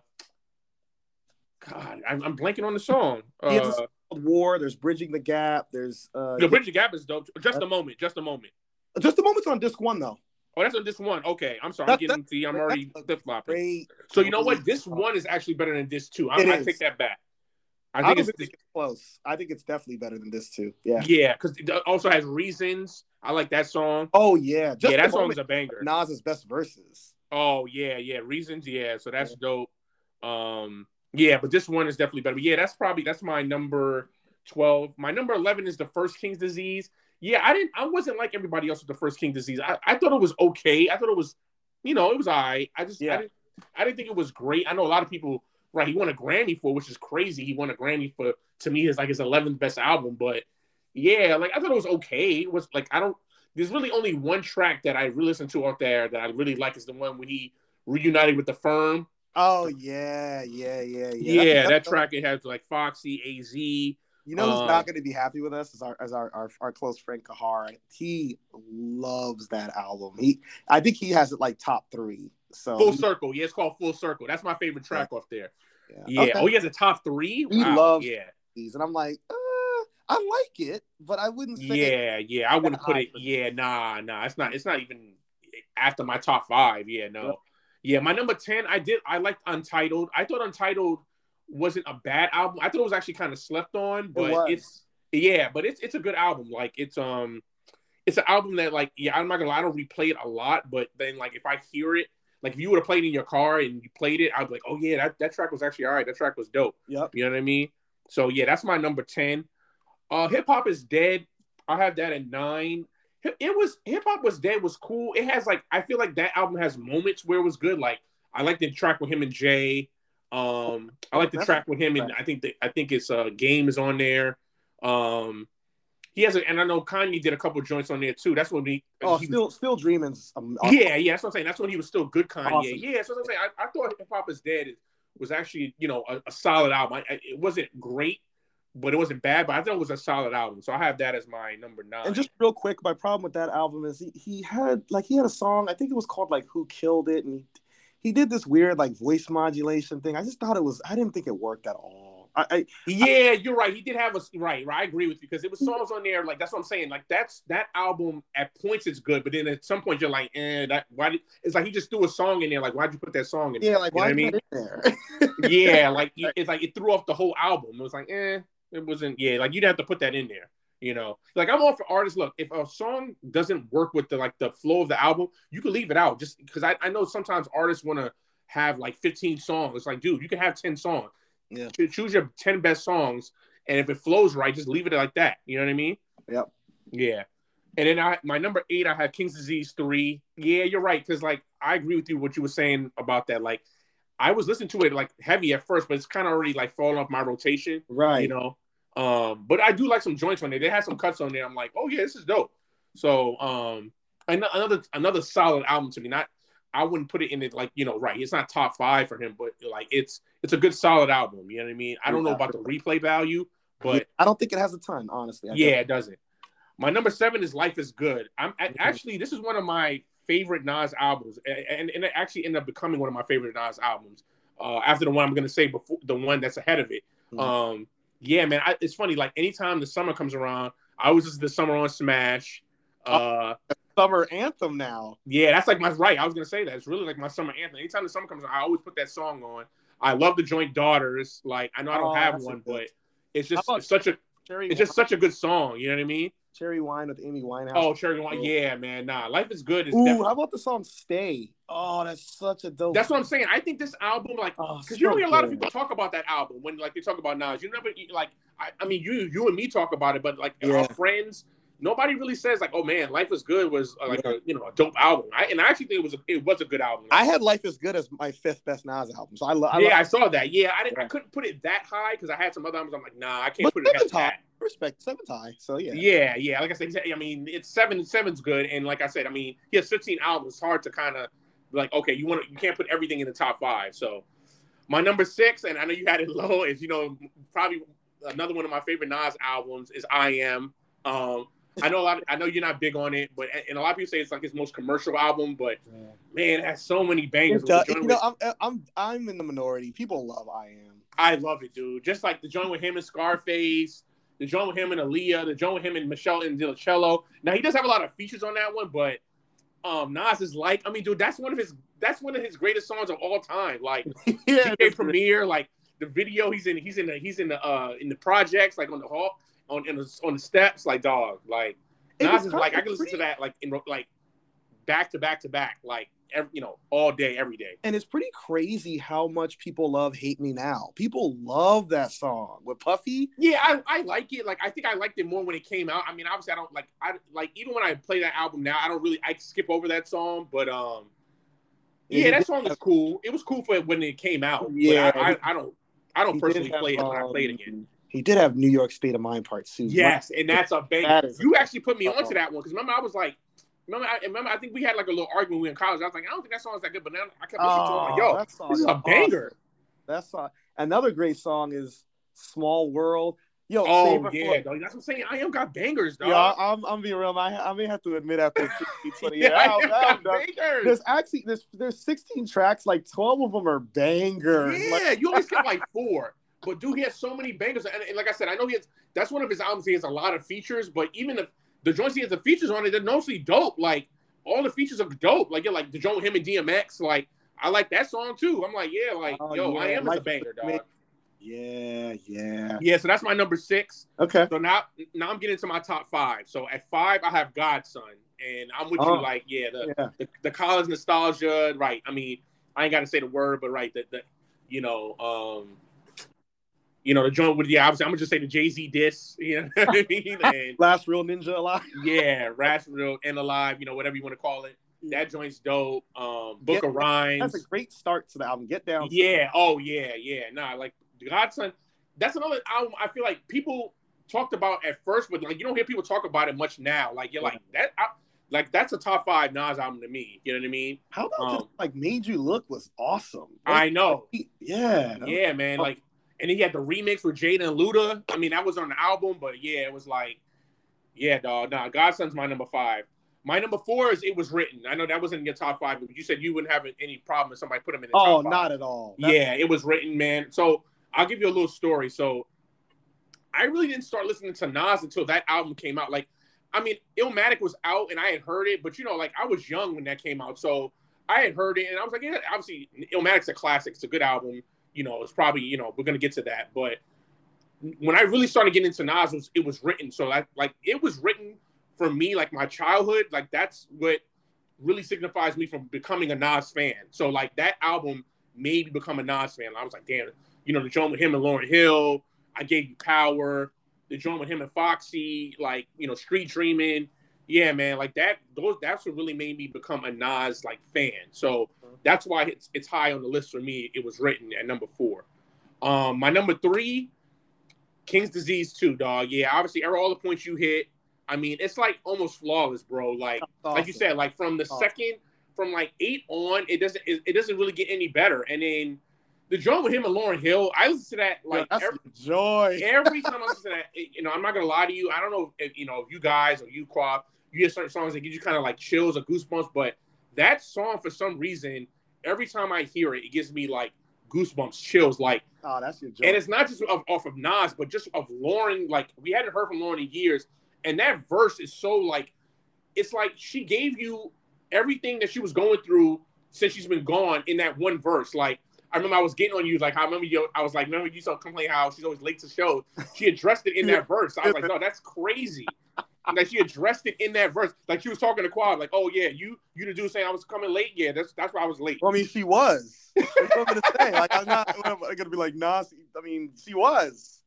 God, I'm, I'm blanking on the song. A Uh, War. There's Bridging the Gap. There's uh, the Bridge the Gap is dope. Just a moment. Just a moment. just the moments on disc one though. Oh, that's on this one. Okay, I'm sorry. I'm getting. See, I'm already a flip flopping. So you know what? This one is actually better than this two. I, I take that back. I I, think don't it's think it's close. I think it's definitely better than this too. Yeah. yeah, because it also has reasons. I like that song. Oh yeah. Just yeah, that song moment is a banger. Nas's best verses. Oh yeah, yeah, reasons. Yeah, so that's dope. Um, yeah, but this one is definitely better. But yeah, that's probably that's my number twelve. My number eleven is the first King's disease. Yeah, I didn't. I wasn't like everybody else with the first King disease. I, I thought it was okay. I thought it was you know, it was alright. I just Yeah. I, didn't, I didn't think it was great. I know a lot of people right. He won a Grammy for, which is crazy. He won a Grammy for to me is like his 11th best album, but yeah, like I thought it was okay. It was like I don't. There's really only one track that I really listen to out there that I really like is the one when he reunited with the firm. Oh yeah, yeah, yeah, yeah. Yeah, that track it has like Foxy, Az. You know who's Uh, not going to be happy with us is our as our, our our close friend Kahar. He loves that album. He, I think he has it like top three. So Full Circle. Yeah, it's called Full Circle. That's my favorite track off there. yeah. Yeah. Okay. Oh, he has a top three. We Wow. loves- Yeah. These, and I'm like, uh, I like it, but I wouldn't say. Yeah, yeah. I wouldn't put it. Yeah, nah, nah. It's not. It's not even after my top five. Yeah, no. Yeah, my number ten. I did. I liked Untitled. I thought Untitled wasn't a bad album. I thought it was actually kind of slept on, but was. it's yeah, but it's it's a good album. Like it's um, it's an album that like yeah, I'm not gonna lie, I don't replay it a lot, but then like if I hear it. Like if you would have played it in your car and you played it, I'd be like, oh yeah, that, that track was actually all right. That track was dope. Yep. You know what I mean? So yeah, that's my number ten. Uh, hip hop is dead. I have that at nine. It it was hip hop was dead was cool. It has like I feel like that album has moments where it was good. Like I like the track with him and Jay. Um, I like the That's track with him and I think that I think it's uh game is on there. Um, he has a and I know Kanye did a couple joints on there too. That's when he. Oh, he still, still dreaming's. Um, yeah, yeah, that's what I'm saying. That's when he was still good Kanye. Awesome. Yeah, that's what I'm saying. I, I thought Hip Hop is Dead was actually, you know, a, a solid album. I- it wasn't great, but it wasn't bad. But I thought it was a solid album. So I have that as my number nine. And just real quick, my problem with that album is he, he had like he had a song. I think it was called like "Who Killed It," and he he did this weird like voice modulation thing. I just thought it was. I didn't think it worked at all. I, I yeah, you're right. He did have a right, right. I agree with you because it was songs on there. Like that's what I'm saying. Like that's that album at points it's good, but then at some point you're like, eh, that why? Did, it's like he just threw a song in there. Like why'd you put that song in? yeah, like You why I mean? put it in there? yeah, like it's like it threw off the whole album. It was like, eh, it wasn't. Yeah, like you'd have to put that in there. You know, like I'm all for artists. Look, if a song doesn't work with the like the flow of the album, you can leave it out. Just because I, I know sometimes artists want to have like 15 songs. It's like, dude, you can have 10 songs. Yeah. Cho- Choose your 10 best songs, and if it flows right, just leave it like that. You know what I mean? Yep. Yeah. And then I my number eight, I have King's Disease three. Yeah, you're right. Cause like I agree with you what you were saying about that. Like I was listening to it like heavy at first, but it's kind of already like falling off my rotation, right. you know. Um, but I do like some joints on there. They had some cuts on there. I'm like, oh yeah, this is dope. So um an- another another solid album to me. Not I wouldn't put it in it like, you know, right. It's not top five for him, but like it's it's a good solid album. You know what I mean? I don't know about the replay value, but I don't think it has a ton, honestly. I yeah, it doesn't. My number seven is Life is Good. I'm I, actually this is one of my favorite Nas albums, and, and it actually ended up becoming one of my favorite Nas albums. Uh, after the one I'm gonna say before the one that's ahead of it. Mhm. Um, yeah, man, I, it's funny. Like anytime the summer comes around, I was listen to Summer on Smash. Uh, summer anthem now. yeah, that's like my right. I was gonna say that. It's really like my summer anthem. Anytime the summer comes I always put that song on. I love the joint daughters. Like I know I don't Oh, have one, but it's just it's such a Cherry, it's just such a good song. You know what I mean? cherry wine with Amy Winehouse. Oh, Cherry Wine. Yeah, man. Nah, Life is Good is Ooh, definitely. how about the song "Stay"? Oh, that's such a dope. That's what I'm saying. I think this album, like, Oh, because so you don't hear a lot of people talk about that album when, like, they talk about Nas. You never, like, I, I mean, you, you and me talk about it, but like Yeah. our friends, nobody really says like, oh man, Life is Good was uh, like a, you know, a dope album. I, and I actually think it was, a, it was a good album. I had "Life Is Good" as my fifth best Nas album, so I love. yeah, I saw that. Yeah, I didn't, I couldn't put it that high because I had some other albums. I'm like, nah, I can't But put it that. high. Respect seventh high. So yeah. Yeah, yeah. Like I said, I mean, it's seven. Seven's good, and like I said, I mean, he has 15 albums. It's hard to kind of like, okay, you want to, you can't put everything in the top five. So, my number six, and I know you had it low, is you know probably another one of my favorite Nas albums is I Am. Um, I know a lot. Of, I know you're not big on it, but and a lot of people say it's like his most commercial album. But man, it has so many bangers. It does- you know, with- I'm I'm I'm in the minority. People love I am. I love it, dude. Just like the joint with him and Scarface, the joint with him and Aaliyah, the joint with him and Michelle and Dilcello. Now he does have a lot of features on that one, but um Nas is like, I mean, dude, that's one of his that's one of his greatest songs of all time. Like yeah, DJ Premier, like the video he's in, he's in the he's in the uh in the projects, like on the hall, on in the, on the steps, like dog, like It Nas is like I can listen to that like in like back to back to back, like every, you know, all day, every day. and it's pretty crazy how much people love "Hate Me Now." People love that song with Puffy. Yeah, I, I like it. Like I think I liked it more when it came out. I mean, obviously I don't like I like even when I play that album now, I don't really I skip over that song, but um Yeah, that song is cool. It was cool for when it came out. Yeah, I, I, I, don't. I don't personally play it when um, I play it again. He did have New York State of Mind Part Two. Yes, and that's a banger. you actually put me onto that one because remember I was like, remember I remember I think we had like a little argument we were in college. I was like, I don't think that song song's that good, but now I kept listening oh, to it. Like, oh, Yo, this is a banger. Awesome. That song. Another great song is Small World. Yo, oh yeah, dog. That's what I'm saying. I am got bangers, dog. Yeah, I'm, I'm being real. I, I may have to admit after 15, 20 years, yeah, I, bangers. There's actually there's there's 16 tracks, like 12 of them are bangers. Yeah, like, you always get like four, but dude, he has so many bangers. And, and, like I said, I know he has. That's one of his albums. He has a lot of features, but even if the joints he has the features on it, they're mostly dope. Like all the features are dope. Like yeah, like the joint with him and DMX. Like I like that song too. I'm like, yeah, like oh, yo, yeah. I am like, a banger, dog. Yeah, yeah. Yeah, so that's my number six. Okay. So now now I'm getting to my top five. So at five, I have God's Son. And I'm with oh, you, like, yeah, the, yeah. the, the college nostalgia, right. I mean, I ain't gotta say the word, but right, the, the you know, um, you know, the joint with the obviously I'm gonna just say the Jay-Z diss, you know what I mean? And, last real ninja alive. yeah, last real and alive, you know, whatever you want to call it. That joint's dope. Um, Book of Rhymes. That's a great start to the album. Get down. Yeah. Oh yeah. Yeah. Nah. Like God's Son, that's another album I feel like people talked about at first, but like you don't hear people talk about it much now. Like you're like that, I, like that's a top five Nas album to me. You know what I mean? How about um, just, like Made You Look was awesome. Like, I know. Yeah. Yeah, man. Like, and then he had the remix with Jada and Luda. I mean, that was on the album, but yeah, it was like, yeah, dog. Nah, God's Son's my number five. My number four is it was written. I know that wasn't in your top five, but you said you wouldn't have any problem if somebody put them in the oh, top five. not at all. That's- yeah, it was written, man. So I'll give you a little story. So I really didn't start listening to Nas until that album came out. Like, I mean, Illmatic was out and I had heard it, but you know, like I was young when that came out, so I had heard it and I was like, yeah, obviously Illmatic's a classic. It's a good album. You know, it's probably you know we're gonna get to that, but when I really started getting into Nas, it was, it was written. So like, like it was written for me, like my childhood. Like that's what really signifies me from becoming a Nas fan. So like that album made me become a Nas fan. I was like, damn, you know, the joint with him and Lauryn Hill, I gave you power. The joint with him and Foxy, like, you know, Street Dreaming. Yeah, man, like that, those that's what really made me become a Nas like fan. So that's why it's it's high on the list for me. It was written at number four. Um, my number three, King's Disease 2, dog. Yeah, obviously, all the points you hit. I mean, it's like almost flawless, bro. Like, awesome. like you said, like from the awesome. second, from like eight on, it doesn't it, it doesn't really get any better. And then the joint with him and Lauryn Hill, I listen to that like every, joy. every time I listen to that, you know, I'm not gonna lie to you. I don't know if you know if you guys or you Quap, you hear certain songs that give you kind of like chills or goosebumps, but that song for some reason, every time I hear it, it gives me like goosebumps, chills. Like, oh, that's your joke. And it's not just of, off of Nas, but just of Lauryn. Like, we hadn't heard from Lauryn in years, and that verse is so like, it's like she gave you everything that she was going through since she's been gone in that one verse. Like I remember I was getting on you like I remember you. I was like, remember you saw complain how she's always late to shows. She addressed it in that verse. I was like, no, that's crazy. Like she addressed it in that verse. Like she was talking to Quad, like, oh yeah, you you the dude saying I was coming late. Yeah, that's that's why I was late. Well, I mean, she was. That's what I'm gonna say. Like I'm not I'm gonna be like, nah. I mean, she was.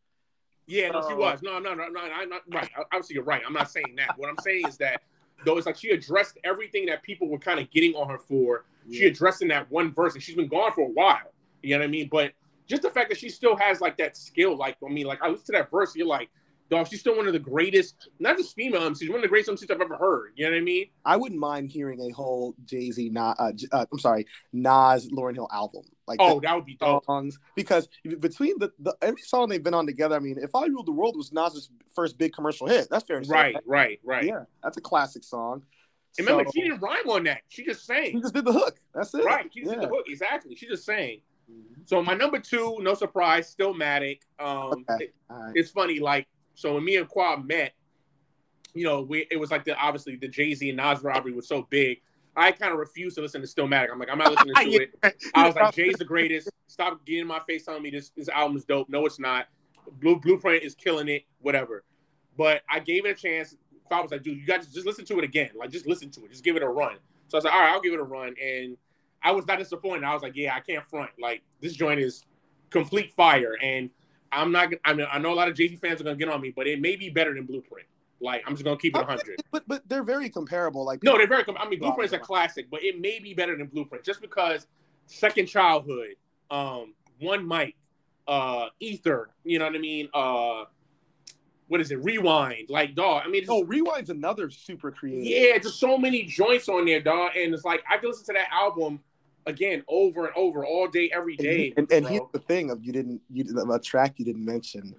Yeah, no, she uh, was. No, no, no, no. I'm not right. Obviously, you're right. I'm not saying that. What I'm saying is that though it's like she addressed everything that people were kind of getting on her for. Yeah. She addressed in that one verse, and she's been gone for a while. You know what I mean? But just the fact that she still has like that skill, like I mean, like I listen to that verse, you're like, dog, she's still one of the greatest, not just female MCs, one of the greatest MCs I've ever heard. You know what I mean? I wouldn't mind hearing a whole Jay Z, uh, uh, I'm sorry, Nas, Lauryn Hill album. Like oh, that would be dope. Songs because between the, the every song they've been on together, I mean, if I Ruled the World was Nas's first big commercial hit, that's fair to say. Right, right, right. Yeah, that's a classic song. remember, so, she didn't rhyme on that. She just sang. She just did the hook. That's it. Right. She just yeah. did the hook. Exactly. She just sang. Mm-hmm. So my number two, no surprise, Stillmatic. Um, okay. right. It's funny, like so when me and Quad met, you know, we it was like the obviously the Jay Z and Nas robbery was so big. I kind of refused to listen to Stillmatic. I'm like, I'm not listening to yeah. it. I was like, Jay's the greatest. Stop getting in my face telling me this this album is dope. No, it's not. Blue Blueprint is killing it. Whatever. But I gave it a chance. I was like, dude, you got to just listen to it again. Like, just listen to it. Just give it a run. So I was like, all right, I'll give it a run. And I was not disappointed. I was like, yeah, I can't front. Like this joint is complete fire. And I'm not. I mean, I know a lot of Jay Z fans are gonna get on me, but it may be better than Blueprint. Like I'm just gonna keep it 100. But but they're very comparable. Like no, they're very. Com- I mean, Blueprint is a classic, but it may be better than Blueprint just because Second Childhood, um, One Mic, uh, Ether. You know what I mean? Uh, what is it? Rewind, like dog. I mean, oh, Rewind's another super creative. Yeah, just so many joints on there, dog, and it's like I can listen to that album again over and over all day, every day. And, and, and here's the thing: of you didn't you a track you didn't mention.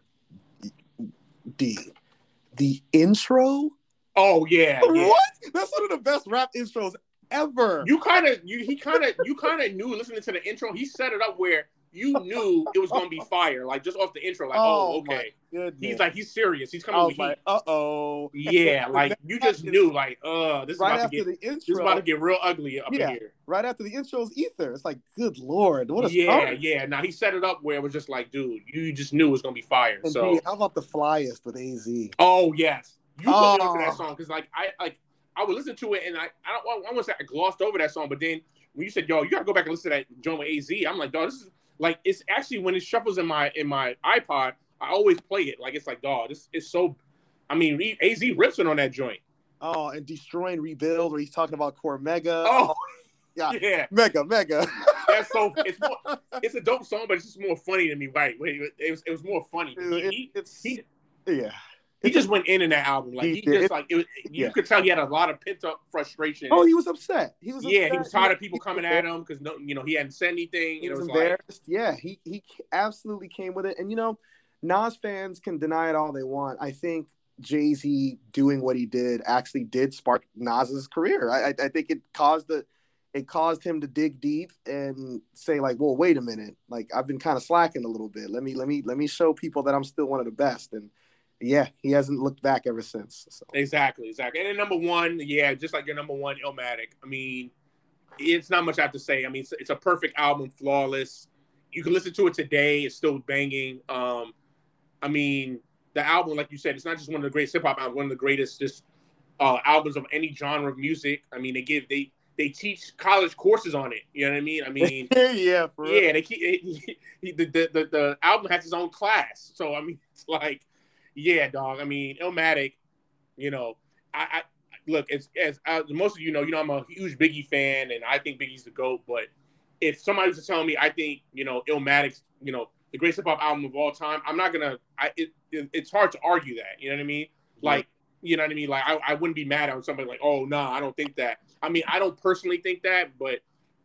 D, the intro. Oh yeah, yeah. What? That's one of the best rap intros ever. You kind of you he kind of you kind of knew listening to the intro. He set it up where you knew it was gonna be fire, like just off the intro. Like, oh, oh okay. He's like he's serious. He's coming with like, Uh oh. Yeah, like you just knew, like, uh, this right is about to get the intro, this is about to get real ugly up yeah, here. Right after the intro is Ether. It's like, good lord, what a yeah, start. yeah. Now he set it up where it was just like, dude, you just knew it was gonna be fire. And so how about the flyest with AZ? Oh yes, you oh. put me that song because like I like I would listen to it and I I don't I want to say I glossed over that song, but then when you said, yo, you gotta go back and listen to that joint with AZ, I'm like, dog, this is like it's actually when it shuffles in my in my iPod, I always play it. Like it's like, dog, this is so. I mean, Az rips it on that joint. Oh, and destroying rebuild, where he's talking about Cormega. Oh, oh, yeah, yeah, mega, mega. That's so. It's more. It's a dope song, but it's just more funny to me. Right? It was. It was more funny. He, it's he, yeah he just went in in that album. Like he, he just like it was, you yeah. could tell he had a lot of pent up frustration. Oh, he was upset. He was yeah. Upset. He was tired of people coming at him because no, you know, he hadn't said anything. He was, was embarrassed. Like, yeah, he he absolutely came with it. And you know, Nas fans can deny it all they want. I think Jay Z doing what he did actually did spark Nas's career. I, I, I think it caused the it caused him to dig deep and say like, "Well, wait a minute. Like I've been kind of slacking a little bit. Let me let me let me show people that I'm still one of the best." And yeah, he hasn't looked back ever since. So. Exactly, exactly. And then number one, yeah, just like your number one, Illmatic. I mean, it's not much I have to say. I mean, it's, it's, a perfect album, flawless. You can listen to it today; it's still banging. Um, I mean, the album, like you said, it's not just one of the greatest hip hop albums, one of the greatest just uh, albums of any genre of music. I mean, they give they they teach college courses on it. You know what I mean? I mean, yeah, yeah. They keep it, the, the the the album has its own class, so I mean, it's like yeah, dog. I mean, Illmatic, you know, I, I look, it's as uh, most of you know, you know, I'm a huge Biggie fan, and I think Biggie's the goat. But if somebody was to tell me, I think you know, Illmatic's, you know, the greatest hip hop album of all time, I'm not gonna. I it, it, it's hard to argue that. You know what I mean? Like, you know what I mean? Like, I, I wouldn't be mad at somebody like, oh no, nah, I don't think that. I mean, I don't personally think that, but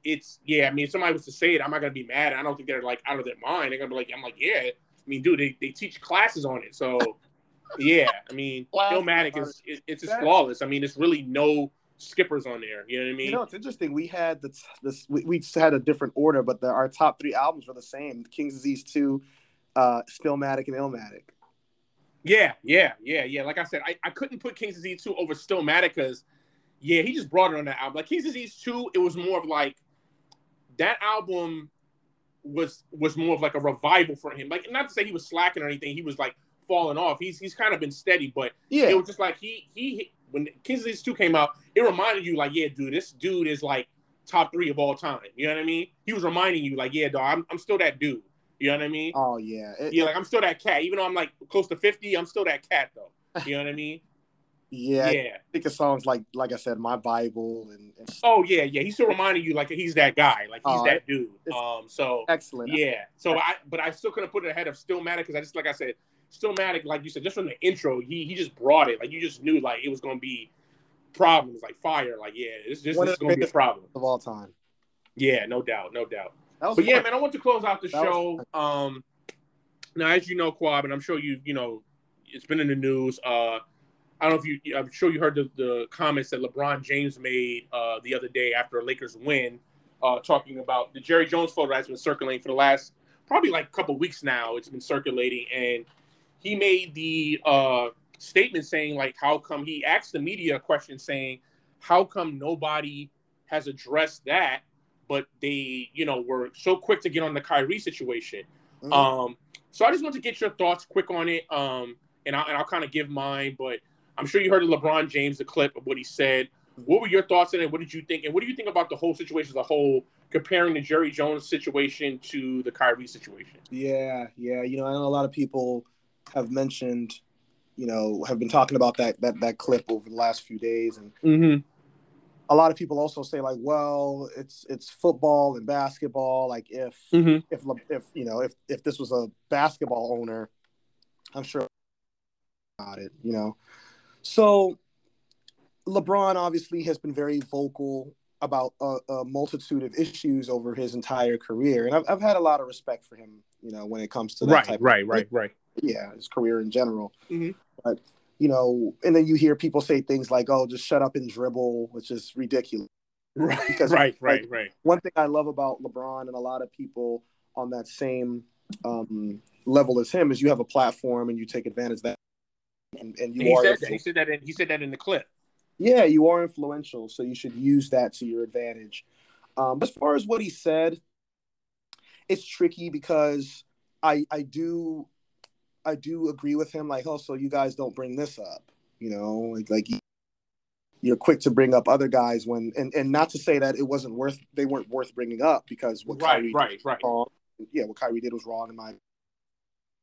it's yeah. I mean, if somebody was to say it, I'm not gonna be mad. I don't think they're like out of their mind. They're gonna be like, I'm like, yeah, I mean, dude, they, they teach classes on it. So, yeah, I mean, Illmatic is it, it's just flawless. I mean, it's really no skippers on there. You know what I mean? You know, it's interesting. We had this, this we, we had a different order, but the, our top three albums were the same: King's Disease two, uh, Stillmatic, and Illmatic. Yeah, yeah, yeah, yeah. Like I said, I, I couldn't put King's Disease two over Stillmatic because, yeah, he just brought it on that album. Like King's Disease two, it was more of like that album was was more of like a revival for him. Like not to say he was slacking or anything, he was like falling off. He's he's kind of been steady, but yeah, it was just like he he when Kings of two came out, it reminded you like, yeah, dude, this dude is like top three of all time. You know what I mean? He was reminding you like, yeah, dog, I'm I'm still that dude. You know what I mean? Oh yeah, it, yeah, like I'm still that cat. Even though I'm like close to fifty, I'm still that cat though. You know what I mean? Yeah, yeah. I think of songs like, like I said, my Bible and, and oh yeah, yeah. He's still reminding you like he's that guy, like he's uh, that dude. Um, so excellent. Yeah. So I, but I still couldn't put it ahead of Stillmatic because I just like I said, Stillmatic, like you said, just from the intro, he he just brought it. Like you just knew like it was gonna be problems, like fire. Like yeah, this, this, this is gonna be a problem of all time. Yeah, no doubt, no doubt. But fun. yeah, man, I want to close out the that show. Um, now as you know, Quab, and I'm sure you you know, it's been in the news. Uh, I don't know if you, I'm sure you heard the, the comments that LeBron James made uh, the other day after a Lakers win, uh, talking about the Jerry Jones photo that's been circulating for the last probably like a couple weeks now. It's been circulating, and he made the uh, statement saying like, how come he asked the media a question saying, how come nobody has addressed that, but they, you know, were so quick to get on the Kyrie situation. Mm-hmm. Um, so I just want to get your thoughts quick on it, um, and I'll, and I'll kind of give mine, but I'm sure you heard of LeBron James, the clip of what he said. What were your thoughts on it? What did you think? And what do you think about the whole situation as a whole, comparing the Jerry Jones situation to the Kyrie situation? Yeah, yeah. You know, I know a lot of people have mentioned you know, have been talking about that that that clip over the last few days, and Mm-hmm. a lot of people also say like, well, it's it's football and basketball. Like if Mm-hmm. if if you know if if this was a basketball owner, I'm sure about it. You know, so LeBron obviously has been very vocal about a, a multitude of issues over his entire career, and I've I've had a lot of respect for him. You know, when it comes to that Right, type right, of, right, right. yeah, his career in general. Mhm. But you know, and then you hear people say things like, "Oh, just shut up and dribble," which is ridiculous. Right, Because, right, like, right, right. One thing I love about LeBron and a lot of people on that same um, level as him is you have a platform and you take advantage of that, and, and you He are said that. He said that. In, he said that in the clip. yeah, you are influential, so you should use that to your advantage. Um, as far as what he said, it's tricky because I I do I do agree with him. Like, oh, so you guys don't bring this up, you know, like like you're quick to bring up other guys when and and not to say that it wasn't worth they weren't worth bringing up because what Right, Kyrie right, right. wrong. Yeah, what Kyrie did was wrong in my. I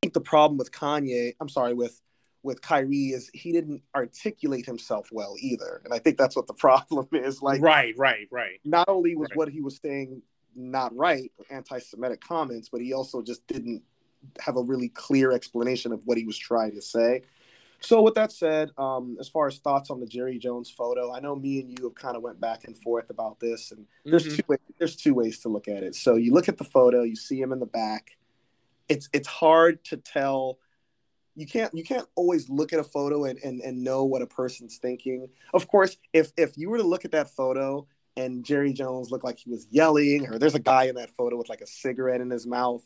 think the problem with Kanye, I'm sorry, with with Kyrie is he didn't articulate himself well either, and I think that's what the problem is. Like, right, right, right. not only was Right. what he was saying not right, anti-Semitic comments, but he also just didn't have a really clear explanation of what he was trying to say. So, with that said, um, as far as thoughts on the Jerry Jones photo, I know me and you have kind of went back and forth about this, and there's Mhm. two ways, there's two ways to look at it. So, you look at the photo, you see him in the back. It's it's hard to tell. You can't you can't always look at a photo and, and, and know what a person's thinking. Of course, if if you were to look at that photo and Jerry Jones looked like he was yelling, or there's a guy in that photo with like a cigarette in his mouth,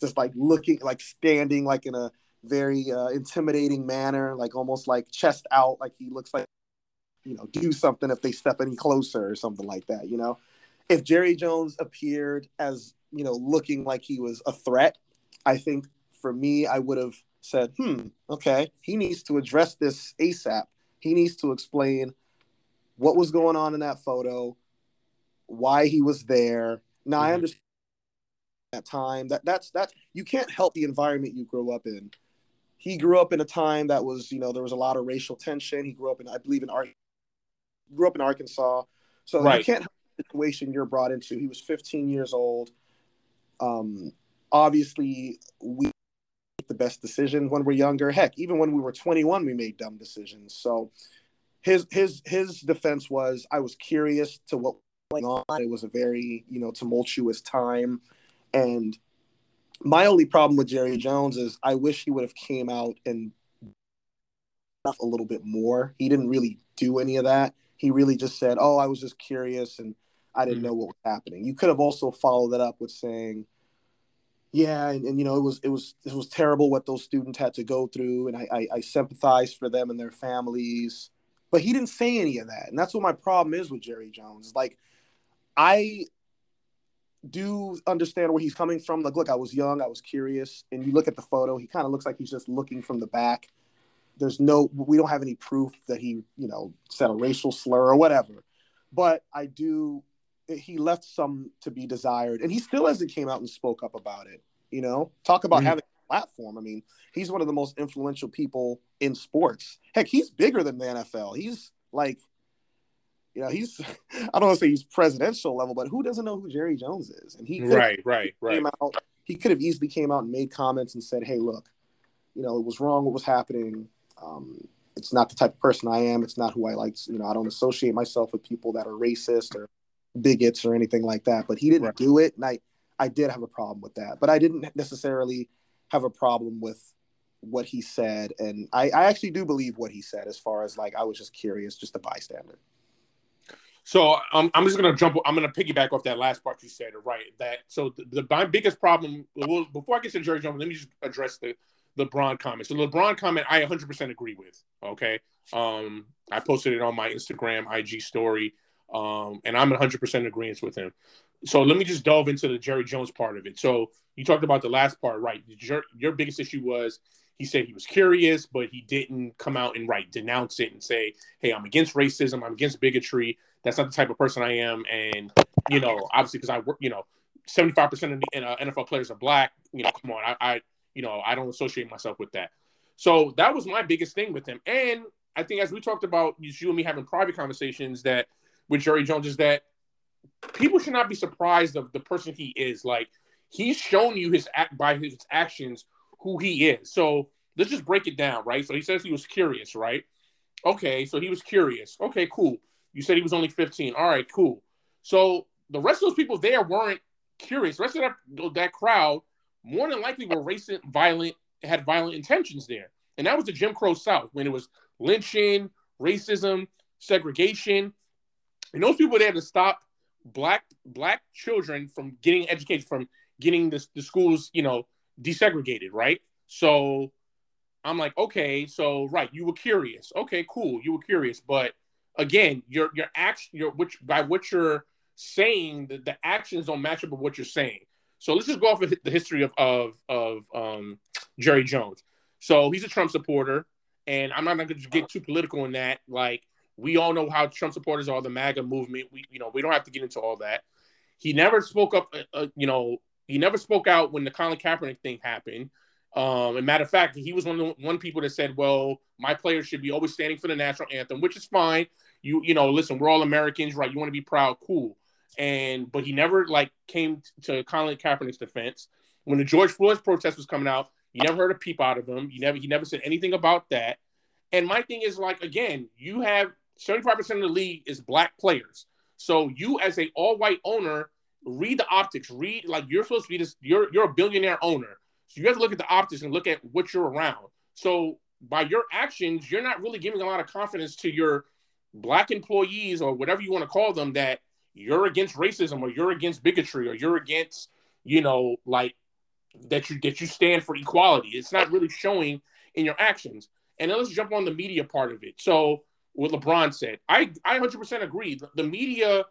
just like looking like standing like in a very uh, intimidating manner, like almost like chest out, like he looks like you know do something if they step any closer or something like that. You know, if Jerry Jones appeared as you know looking like he was a threat, I think for me I would have said, hmm, okay, he needs to address this ASAP. He needs to explain what was going on in that photo, why he was there. Now I Mhm. understand that time that that's that's you can't help the environment you grow up in. He grew up in a time that was, you know, there was a lot of racial tension. He grew up in, I believe, in Ar- grew up in Arkansas, so you can't help the situation you're brought into. He was 15 years old. Um, obviously, we make the best decision when we're younger. Heck, even when we were 21, we made dumb decisions. So his his his defense was, I was curious to what was going on. It was a very you know tumultuous time, and my only problem with Jerry Jones is I wish he would have came out and stuff a little bit more. He didn't really do any of that. He really just said, "Oh, I was just curious and I didn't Mhm. know what was happening." You could have also followed that up with saying, "Yeah, and, and you know, it was it was it was terrible what those students had to go through, and I, I I sympathize for them and their families." But he didn't say any of that, and that's what my problem is with Jerry Jones. Like, I do understand where he's coming from. Like, look, I was young, I was curious, and you look at the photo, he kind of looks like he's just looking from the back. There's no, we don't have any proof that he, you know, said a racial slur or whatever. But I do, he left some to be desired, and he still hasn't came out and spoke up about it. You know, talk about Mhm. having a platform. I mean, he's one of the most influential people in sports. Heck, he's bigger than the NFL. He's like, you know, he's I don't want to say he's presidential level, but who doesn't know who Jerry Jones is? And he could Right, right, right. came out. He could have easily came out and made comments and said, "Hey, look, you know, it was wrong. What was happening? Um, it's not the type of person I am. It's not who I like. You know, I don't associate myself with people that are racist or bigots or anything like that." But he didn't Right. do it, and I, I did have a problem with that. But I didn't necessarily have a problem with what he said, and I, I actually do believe what he said as far as like I was just curious, just a bystander. So um, I'm just gonna jump. I'm gonna piggyback off that last part you said. Right. That so the, the my biggest problem. Well, before I get to Jerry Jones, let me just address the LeBron comment. So the LeBron comment, I 100% agree with. Okay. Um, I posted it on my Instagram IG story, um, and I'm 100% in agreement with him. So let me just delve into the Jerry Jones part of it. So you talked about the last part, right? Your, your biggest issue was he said he was curious, but he didn't come out and right denounce it and say, "Hey, I'm against racism. I'm against bigotry. That's not the type of person I am." And you know, obviously, because I work, you know, 75 percent of the uh, NFL players are black. You know, come on, I, I, you know, I don't associate myself with that. So that was my biggest thing with him. And I think as we talked about you and me having private conversations that with Jerry Jones is that people should not be surprised of the person he is. Like he's shown you his act by his actions who he is. So let's just break it down, right? So he says he was curious, right? Okay, so he was curious. Okay, cool. You said he was only 15. All right, cool. So the rest of those people there weren't curious. The rest of that that crowd more than likely were racist, violent, had violent intentions there. And that was the Jim Crow South when it was lynching, racism, segregation. And those people there to stop black black children from getting education, from getting the, the schools, you know, desegregated, right? So I'm like, okay, so right, you were curious. Okay, cool, you were curious, but again, your your action, your which by what you're saying, the, the actions don't match up with what you're saying. So let's just go off of the history of of of um, Jerry Jones. So he's a Trump supporter, and I'm not going to get too political in that. Like we all know how Trump supporters are, the MAGA movement. We you know we don't have to get into all that. He never spoke up. Uh, uh you know, he never spoke out when the Colin Kaepernick thing happened. Um, and matter of fact, he was one of the one people that said, "Well, my players should be always standing for the national anthem," which is fine. You you know, listen, we're all Americans, right? You want to be proud, cool. And but he never like came to Colin Kaepernick's defense when the George Floyd protest was coming out. You never heard a peep out of him. You never he never said anything about that. And my thing is like again, you have 75% of the league is black players. So you as a all-white owner, read the optics. Read like you're supposed to be this, you're you're a billionaire owner. So you have to look at the optics and look at what you're around. So by your actions, you're not really giving a lot of confidence to your black employees or whatever you want to call them that you're against racism or you're against bigotry or you're against, you know, like that you that you stand for equality. It's not really showing in your actions. And then let's jump on the media part of it. So what LeBron said, I I 100% agree. The, the media,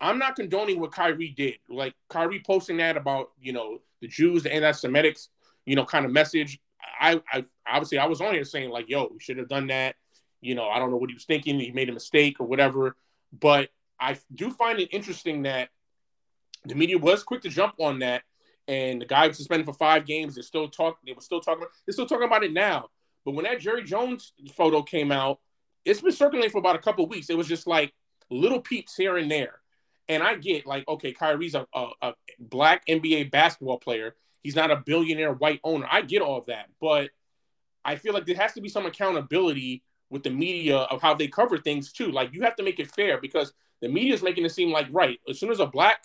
I'm not condoning what Kyrie did. Like Kyrie posting that about you know the Jews, the anti-Semitics, you know, kind of message. I, I obviously I was on here saying like, yo, we should have done that. You know, I don't know what he was thinking. He made a mistake or whatever. But I do find it interesting that the media was quick to jump on that, and the guy was suspended for five games. They're still talking. They were still talking. They're still talking about it now. But when that Jerry Jones photo came out, it's been circulating for about a couple weeks. It was just like little peeps here and there. And I get like, okay, Kyrie's a, a, a black NBA basketball player. He's not a billionaire white owner. I get all of that, but I feel like there has to be some accountability with the media of how they cover things too. Like you have to make it fair because the media is making it seem like right as soon as a black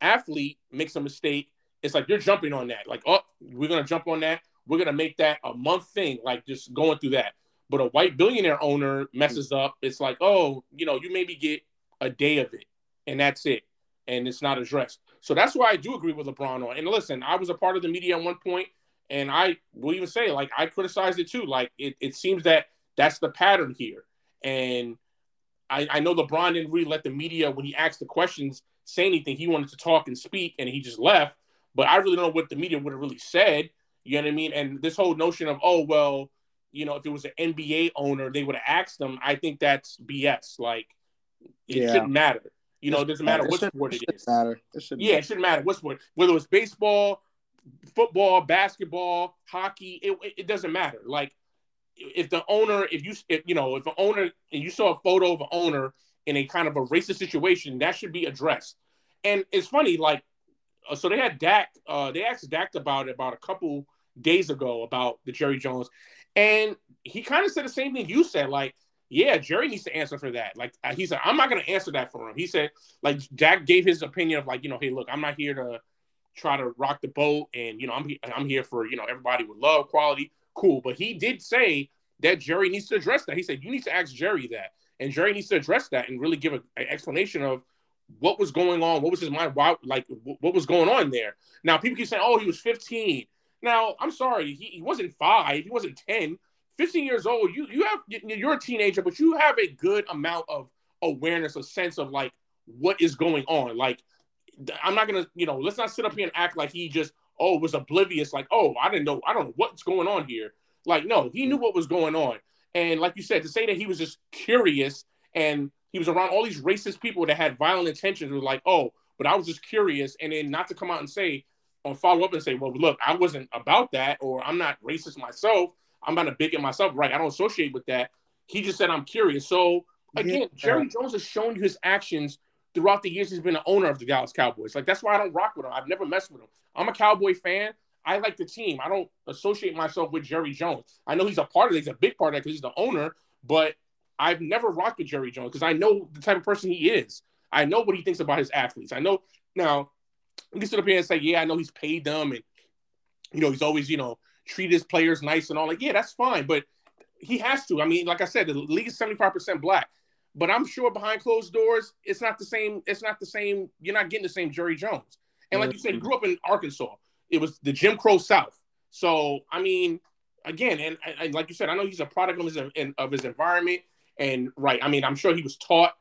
athlete makes a mistake, it's like you're jumping on that. Like, oh, we're gonna jump on that. We're gonna make that a month thing. Like just going through that. But a white billionaire owner messes mm. up. It's like, oh, you know, you maybe get a day of it, and that's it, and it's not addressed. So that's why I do agree with LeBron on. And listen, I was a part of the media at one point, and I will even say, like, I criticized it too. Like, it, it seems that that's the pattern here, and I, I know LeBron didn't really let the media, when he asked the questions, say anything. He wanted to talk and speak, and he just left. But I really don't know what the media would have really said. You know what I mean? And this whole notion of, oh, well, you know, if it was an NBA owner, they would have asked them. I think that's BS. Like, it yeah. shouldn't matter. You know, it doesn't matter what sport it is. Matter. It shouldn't yeah, matter. it shouldn't matter what sport. Whether it's baseball, football, basketball, hockey, it, it doesn't matter. Like, if the owner, if you, if, you know, if an owner and you saw a photo of an owner in a kind of a racist situation, that should be addressed. And it's funny, like, uh, so they had Dak. Uh, they asked Dak about it about a couple days ago about the Jerry Jones, and he kind of said the same thing you said. Like, yeah, Jerry needs to answer for that. Like, uh, he said, I'm not going to answer that for him. He said, like, Jack gave his opinion of like, you know, hey, look, I'm not here to try to rock the boat, and you know, I'm I'm here for you know everybody with love, quality cool. But he did say that Jerry needs to address that. He said, you need to ask Jerry that. And Jerry needs to address that and really give an explanation of what was going on, what was his mind, why, like what was going on there. Now people keep saying, "Oh, he was 15." Now I'm sorry, he, he wasn't five, he wasn't 10. 15 years old, you you have you're a teenager, but you have a good amount of awareness, a sense of like what is going on. Like I'm not gonna, you know, let's not sit up here and act like he just oh, was oblivious, like, oh, I didn't know, I don't know what's going on here. Like, no, he knew what was going on. And like you said, to say that he was just curious and he was around all these racist people that had violent intentions was like, oh, but I was just curious. And then not to come out and say, or follow up and say, well, look, I wasn't about that, or I'm not racist myself. I'm not a bigot myself, right? I don't associate with that. He just said I'm curious. So again, yeah. Jerry Jones has shown you his actions throughout the years he's been the owner of the Dallas Cowboys. Like that's why I don't rock with him. I've never messed with him. I'm a Cowboy fan. I like the team. I don't associate myself with Jerry Jones. I know he's a part of it. He's a big part of it because he's the owner, but I've never rocked with Jerry Jones because I know the type of person he is. I know what he thinks about his athletes. I know now you can sit up here and say, yeah, I know he's paid them and you know, he's always, you know, treat his players nice and all. Like, yeah, that's fine. But he has to. I mean, like I said, the league is 75% black. But I'm sure behind closed doors, it's not the same. It's not the same. You're not getting the same Jerry Jones. And like you said, he grew up in Arkansas. It was the Jim Crow South. So I mean, again, and, and like you said, I know he's a product of his of his environment. And right, I mean, I'm sure he was taught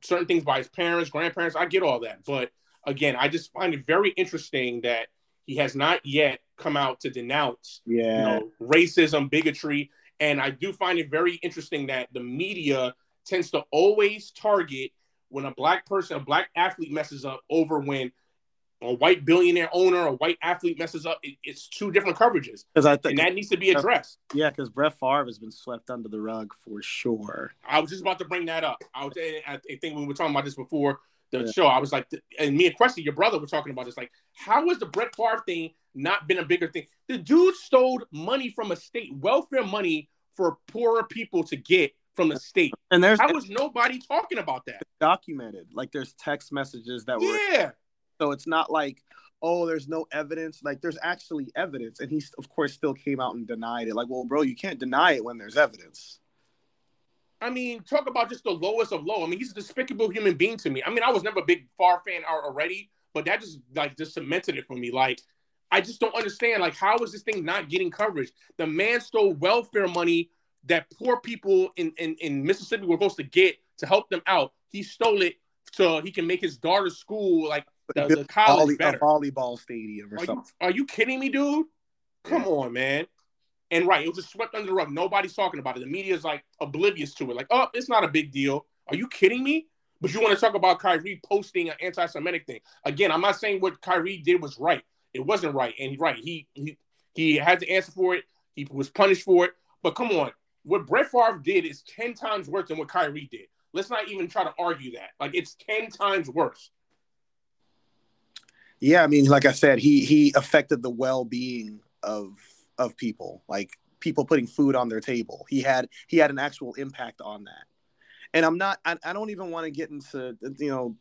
certain things by his parents, grandparents. I get all that, but again, I just find it very interesting that he has not yet come out to denounce, yeah, you know, racism, bigotry, and I do find it very interesting that the media tends to always target when a black person, a black athlete messes up over when a white billionaire owner, a white athlete messes up. It, it's two different coverages, because I think and that needs to be addressed. Yeah, because Brett Favre has been swept under the rug for sure. I was just about to bring that up. I was, I think we were talking about this before the yeah. show. I was like, and me and Questy, your brother, were talking about this. Like, how has the Brett Favre thing not been a bigger thing? The dude stole money from a state, welfare money for poorer people to get from the state. And there's how was nobody talking about that? Documented. Like there's text messages that were Yeah. So it's not like, oh, there's no evidence. Like there's actually evidence. And he of course still came out and denied it. Like, well, bro, you can't deny it when there's evidence. I mean, talk about just the lowest of low. I mean, he's a despicable human being to me. I mean, I was never a big Favre fan already, but that just like just cemented it for me. Like, I just don't understand. Like, how is this thing not getting coverage? The man stole welfare money that poor people in, in, in Mississippi were supposed to get to help them out. He stole it so he can make his daughter's school like the, the college volley, better. volleyball stadium or are something. You, are you kidding me, dude? Come yeah. on, man. And right, it was just swept under the rug. Nobody's talking about it. The media is like oblivious to it. Like, oh, it's not a big deal. Are you kidding me? But you want to talk about Kyrie posting an anti-Semitic thing again? I'm not saying what Kyrie did was right. It wasn't right, and right, he he he had to answer for it. He was punished for it. But come on, what Brett Favre did is 10 times worse than what Kyrie did. Let's not even try to argue that. Like it's 10 times worse. Yeah, I mean, like I said, he he affected the well-being of of people, like people putting food on their table. He had he had an actual impact on that. And I'm not I, I don't even want to get into you know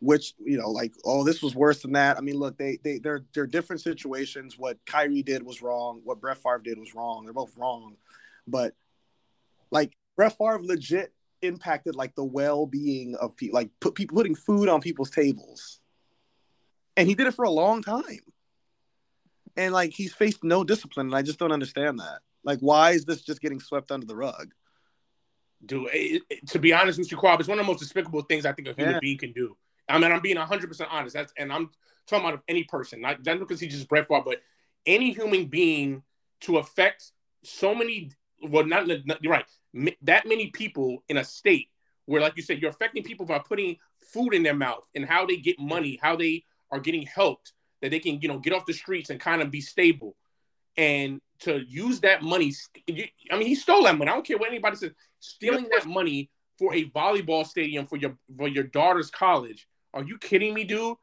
which you know like oh this was worse than that. I mean, look, they they they're they're different situations. What Kyrie did was wrong. What Brett Favre did was wrong. They're both wrong. But like Brett Favre legit impacted like the well-being of people, like put people putting food on people's tables, and he did it for a long time. And like he's faced no discipline, and I just don't understand that. Like, why is this just getting swept under the rug? Dude, it, it, to be honest with you, Quab, it's one of the most despicable things I think a human yeah. being can do. I mean, I'm being 100 percent honest. That's and I'm talking about any person, not just because he's just Brett Favre, but any human being to affect so many. Well, not, not you're right that many people in a state where, like you said, you're affecting people by putting food in their mouth and how they get money, how they are getting helped, that they can, you know, get off the streets and kind of be stable. And to use that money, I mean, he stole that money. I don't care what anybody says. Stealing that money for a volleyball stadium for your for your daughter's college. Are you kidding me, dude?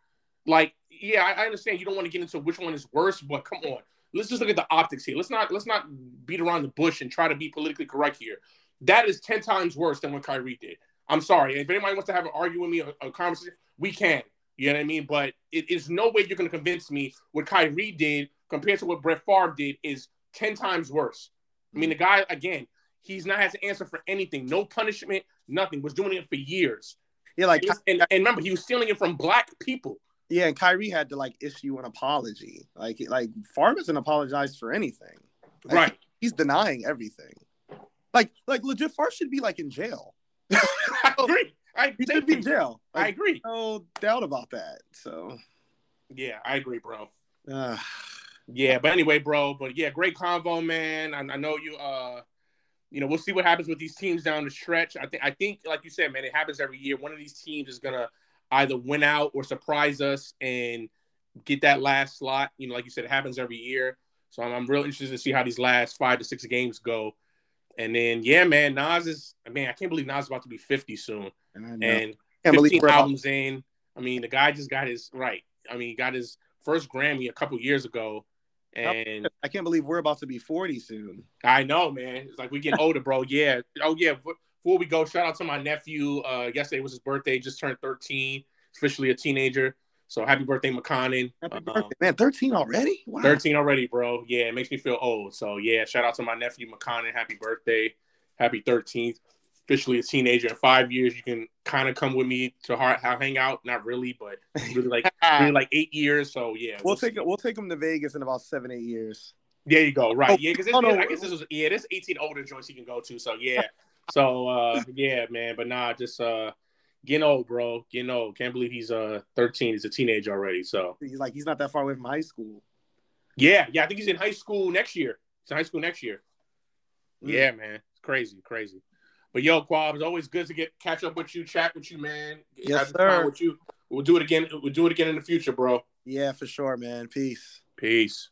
Like, yeah, I, I understand you don't want to get into which one is worse, but come on. Let's just look at the optics here. Let's not let's not beat around the bush and try to be politically correct here. That is 10 times worse than what Kyrie did. I'm sorry. If anybody wants to have an argument with me, a, a conversation, we can. You know what I mean? But it is no way you're going to convince me what Kyrie did compared to what Brett Favre did is 10 times worse. I mean, the guy, again, he's not has to answer for anything. No punishment, nothing. Was doing it for years. Yeah, like was, and, and remember, he was stealing it from black people. Yeah, and Kyrie had to like issue an apology. Like, like Favre doesn't apologize for anything. Like, right. He's denying everything. Like, like legit, Favre should be like in jail. I agree. I he should be in jail. Like, I agree. No doubt about that. So, yeah, I agree, bro. Uh, yeah, but anyway, bro. But yeah, great convo, man. I, I, know you. Uh, you know, we'll see what happens with these teams down the stretch. I think. I think, like you said, man, it happens every year. One of these teams is gonna either win out or surprise us and get that last slot. You know, like you said, it happens every year. So I'm, I'm real interested to see how these last five to six games go. And then yeah, man, Nas is. I mean, I can't believe Nas is about to be 50 soon. And, I And 15 believe we're albums in. I mean, the guy just got his right. I mean, he got his first Grammy a couple years ago, and I can't believe we're about to be 40 soon. I know, man. It's like we getting older, bro. Yeah. Oh yeah. Before we go, shout out to my nephew. Uh, yesterday was his birthday. Just turned 13. Officially a teenager. So happy birthday, McConnon. Happy Um, birthday. Man, 13 already? Wow. 13 already, bro. Yeah, it makes me feel old. So yeah, shout out to my nephew McConnon. Happy birthday. Happy 13th. Officially a teenager. In five years, you can kind of come with me to heart hang out. Not really, but really like really like eight years. So yeah, We'll take it. We'll take him to Vegas in about seven, eight years. There you go. Right. Oh, Yeah, because oh, no. I guess this was yeah, there's 18 older joints he can go to. So yeah. So uh yeah, man. But nah, just uh getting old, bro. Getting old. Can't believe he's uh 13. He's a teenager already. So He's like he's not that far away from high school. yeah, yeah. I think he's in high school next year. He's in high school next year. Mm. Yeah, man. It's crazy, crazy. But yo, Quab, it's always good to get catch up with you, chat with you, man. Yes, sir. With you. We'll do it again. We'll do it again in the future, bro. Yeah, for sure, man. Peace. Peace.